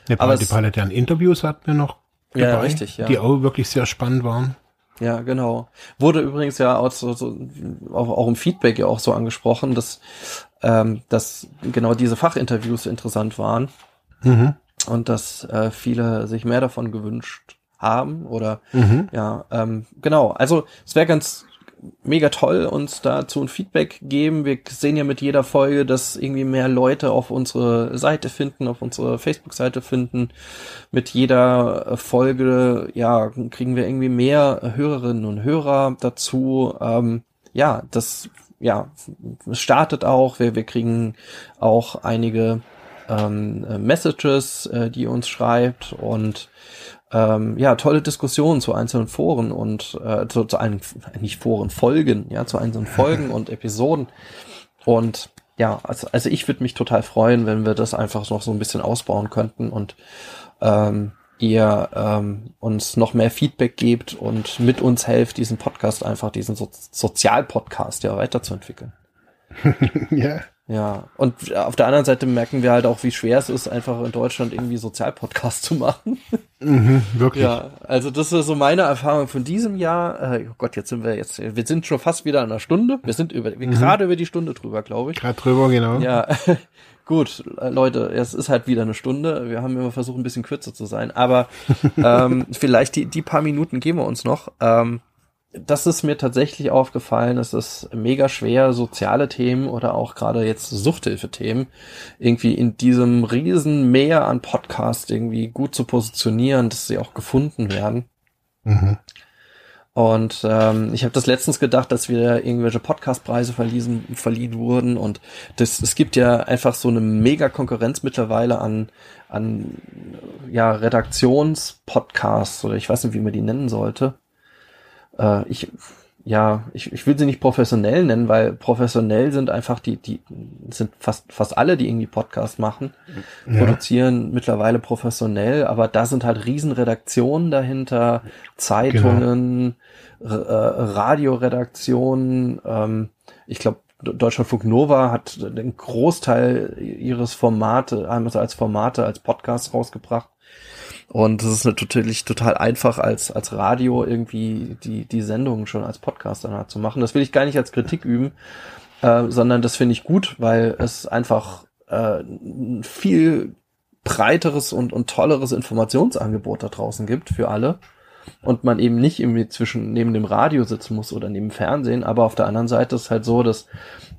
[SPEAKER 2] Ja, aber die Palette an Interviews hatten wir noch
[SPEAKER 1] ja, richtig, ja.
[SPEAKER 2] die auch wirklich sehr spannend waren.
[SPEAKER 1] Ja, genau. Wurde übrigens ja auch, so, so, auch, auch im Feedback ja auch so angesprochen, dass, ähm, dass genau diese Fachinterviews interessant waren
[SPEAKER 2] Mhm.
[SPEAKER 1] und dass äh, viele sich mehr davon gewünscht haben oder
[SPEAKER 2] Mhm.
[SPEAKER 1] ja, ähm, genau. Also es wäre ganz mega toll, uns dazu ein Feedback geben. Wir sehen ja mit jeder Folge, dass irgendwie mehr Leute auf unsere Seite finden, auf unsere Facebook-Seite finden. Mit jeder Folge, ja, kriegen wir irgendwie mehr Hörerinnen und Hörer dazu. Ähm, ja, das, ja, startet auch. Wir, wir kriegen auch einige ähm, äh, Messages, äh, die uns schreibt und ähm, ja, tolle Diskussionen zu einzelnen Foren und äh, zu, zu einem, nicht Foren, Folgen, ja, zu einzelnen Folgen und Episoden. Und ja, also, also ich würde mich total freuen, wenn wir das einfach noch so ein bisschen ausbauen könnten und ähm, ihr ähm, uns noch mehr Feedback gebt und mit uns helft, diesen Podcast einfach, diesen so Sozialpodcast ja weiterzuentwickeln.
[SPEAKER 2] ja.
[SPEAKER 1] Ja, und auf der anderen Seite merken wir halt auch, wie schwer es ist, einfach in Deutschland irgendwie Sozialpodcast zu machen.
[SPEAKER 2] Mhm, wirklich.
[SPEAKER 1] Ja, also das ist so meine Erfahrung von diesem Jahr. Äh, oh Gott, jetzt sind wir jetzt, wir sind schon fast wieder an einer Stunde. Wir sind über, wir gerade über die Stunde drüber, glaube ich.
[SPEAKER 2] Gerade drüber, genau.
[SPEAKER 1] Ja, gut, äh, Leute, es ist halt wieder eine Stunde. Wir haben immer versucht, ein bisschen kürzer zu sein, aber ähm, vielleicht die, die paar Minuten geben wir uns noch. Ähm, das ist mir tatsächlich aufgefallen, es ist mega schwer, soziale Themen oder auch gerade jetzt Suchthilfethemen irgendwie in diesem riesen Meer an Podcasts irgendwie gut zu positionieren, dass sie auch gefunden werden.
[SPEAKER 2] Mhm.
[SPEAKER 1] Und ähm, ich habe das letztens gedacht, dass wir irgendwelche Podcastpreise verliehen, verliehen wurden und das, es gibt ja einfach so eine mega Konkurrenz mittlerweile an, an ja, Redaktionspodcasts oder ich weiß nicht, wie man die nennen sollte. Äh, ich ja, ich, ich will sie nicht professionell nennen, weil professionell sind einfach die, die sind fast, fast alle, die irgendwie Podcast machen,
[SPEAKER 2] Ja.
[SPEAKER 1] produzieren mittlerweile professionell, aber da sind halt Riesenredaktionen dahinter, Zeitungen, R- äh, Radioredaktionen, ähm, ich glaube, Deutschlandfunk Nova hat den Großteil ihres Formate, einmal als Formate, als Podcast rausgebracht. Und es ist natürlich total einfach, als, als Radio irgendwie die, die Sendungen schon als Podcast danach zu machen. Das will ich gar nicht als Kritik üben, äh, sondern das finde ich gut, weil es einfach äh, viel breiteres und, und tolleres Informationsangebot da draußen gibt für alle. Und man eben nicht irgendwie zwischen neben dem Radio sitzen muss oder neben Fernsehen, aber auf der anderen Seite ist halt so, dass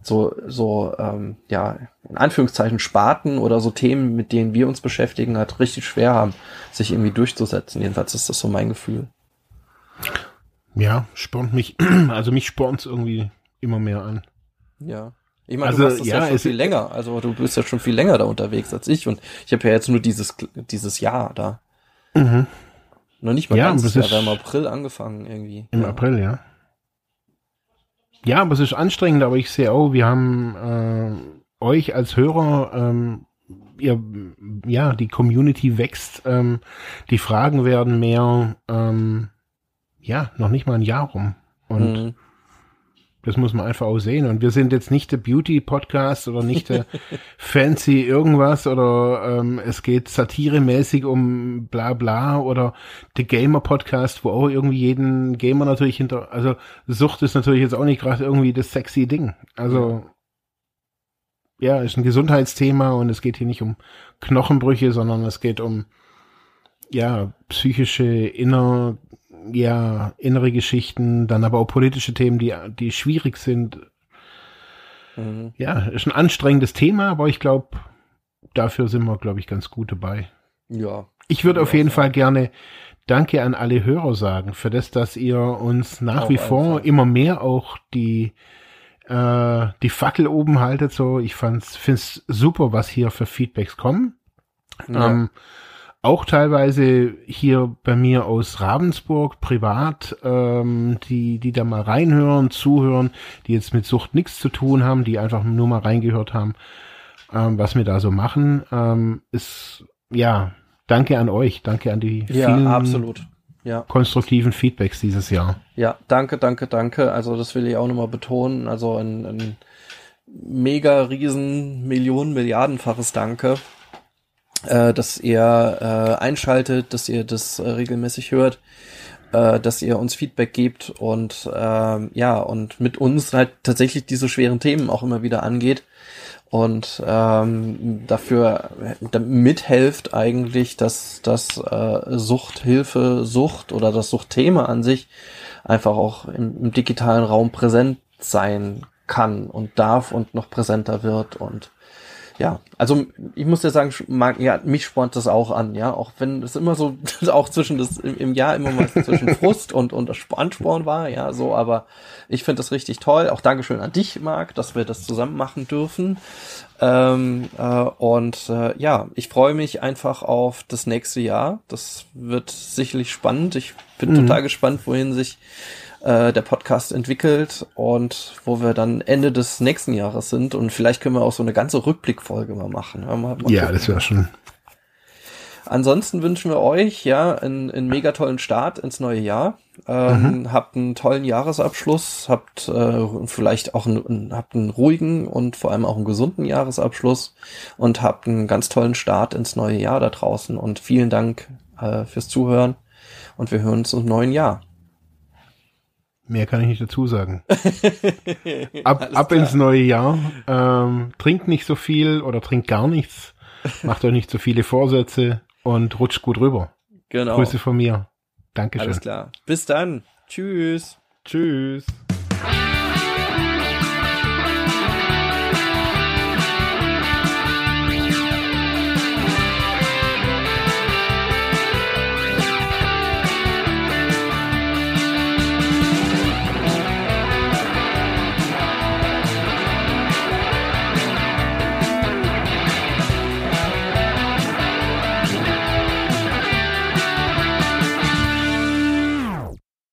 [SPEAKER 1] so, so, ähm, ja, in Anführungszeichen Sparten oder so Themen, mit denen wir uns beschäftigen, halt richtig schwer haben, sich irgendwie durchzusetzen. Jedenfalls ist das so mein Gefühl.
[SPEAKER 2] Ja, spornt mich, also mich spornt's irgendwie immer mehr an.
[SPEAKER 1] Ja. Ich meine,
[SPEAKER 2] Also,
[SPEAKER 1] du machst das ja,
[SPEAKER 2] ja,
[SPEAKER 1] schon
[SPEAKER 2] es-
[SPEAKER 1] viel länger. Also du bist ja schon viel länger da unterwegs als ich und ich habe ja jetzt nur dieses, dieses Jahr da.
[SPEAKER 2] Mhm.
[SPEAKER 1] Noch nicht mal
[SPEAKER 2] Ja,
[SPEAKER 1] ganz,
[SPEAKER 2] es
[SPEAKER 1] ja, wir haben im April angefangen irgendwie.
[SPEAKER 2] Im
[SPEAKER 1] ja.
[SPEAKER 2] April, ja. Ja, aber es ist anstrengend, aber ich sehe auch, wir haben äh, euch als Hörer, ähm, ihr, ja, die Community wächst, ähm, die Fragen werden mehr, ähm, ja, noch nicht mal ein Jahr rum. Und
[SPEAKER 1] Mhm.
[SPEAKER 2] das muss man einfach auch sehen. Und wir sind jetzt nicht der Beauty-Podcast oder nicht der fancy irgendwas oder ähm, es geht satiremäßig um bla bla oder der Gamer-Podcast, wo auch irgendwie jeden Gamer natürlich hinter, also Sucht ist natürlich jetzt auch nicht gerade irgendwie das sexy Ding. Also ja, ist ein Gesundheitsthema und es geht hier nicht um Knochenbrüche, sondern es geht um ja, psychische, inner, ja, innere Geschichten, dann aber auch politische Themen, die, die schwierig sind.
[SPEAKER 1] Mhm.
[SPEAKER 2] Ja, ist ein anstrengendes Thema, aber ich glaube, dafür sind wir, glaube ich, ganz gut dabei.
[SPEAKER 1] Ja.
[SPEAKER 2] Ich würde auf jeden
[SPEAKER 1] ja.
[SPEAKER 2] Fall gerne Danke an alle Hörer sagen, für das, dass ihr uns nach
[SPEAKER 1] Auf
[SPEAKER 2] wie vor
[SPEAKER 1] Fall.
[SPEAKER 2] immer mehr auch die, äh, die Fackel oben haltet. So, ich fand's, find's super, was hier für Feedbacks kommen.
[SPEAKER 1] Ja.
[SPEAKER 2] Ähm, auch teilweise hier bei mir aus Ravensburg privat, ähm, die, die da mal reinhören, zuhören, die jetzt mit Sucht nichts zu tun haben, die einfach nur mal reingehört haben, ähm, was wir da so machen, ähm, ist, ja, danke an euch, danke an die
[SPEAKER 1] ja,
[SPEAKER 2] vielen
[SPEAKER 1] absolut. Ja.
[SPEAKER 2] konstruktiven Feedbacks dieses Jahr.
[SPEAKER 1] Ja, danke, danke, danke. Also das will ich auch nochmal betonen. Also ein, ein mega riesen Millionen Milliardenfaches Danke, äh, dass ihr äh, einschaltet, dass ihr das äh, regelmäßig hört. Äh, dass ihr uns Feedback gebt und ähm, ja, und mit uns halt tatsächlich diese schweren Themen auch immer wieder angeht. Und ähm, dafür mithelft eigentlich, dass das äh, Suchthilfe, Sucht oder das Suchtthema an sich einfach auch im, im digitalen Raum präsent sein kann und darf und noch präsenter wird und ja, also ich muss ja sagen, mag, ja, mich spornt das auch an, ja, auch wenn es immer so, auch zwischen das im, im Jahr immer mal zwischen Frust und, und Ansporn war, ja, so, aber ich finde das richtig toll. Auch Dankeschön an dich, Marc, dass wir das zusammen machen dürfen. Ähm, äh, und äh, ja, ich freue mich einfach auf das nächste Jahr. Das wird sicherlich spannend. Ich bin mhm. total gespannt, wohin sich äh, der Podcast entwickelt und wo wir dann Ende des nächsten Jahres sind und vielleicht können wir auch so eine ganze Rückblickfolge mal machen.
[SPEAKER 2] Mal, mal ja, das wäre schon.
[SPEAKER 1] Ansonsten wünschen wir euch ja einen, einen mega tollen Start ins neue Jahr. Ähm, mhm. Habt einen tollen Jahresabschluss, habt äh, vielleicht auch einen, habt einen ruhigen und vor allem auch einen gesunden Jahresabschluss und habt einen ganz tollen Start ins neue Jahr da draußen. Und vielen Dank äh, fürs Zuhören und wir hören uns im neuen Jahr.
[SPEAKER 2] Mehr kann ich nicht dazu sagen. ab, ab ins neue Jahr. Ähm, trinkt nicht so viel oder trinkt gar nichts. Macht euch nicht so viele Vorsätze und rutscht gut rüber. Genau. Grüße von mir. Dankeschön.
[SPEAKER 1] Alles klar. Bis dann. Tschüss.
[SPEAKER 2] Tschüss.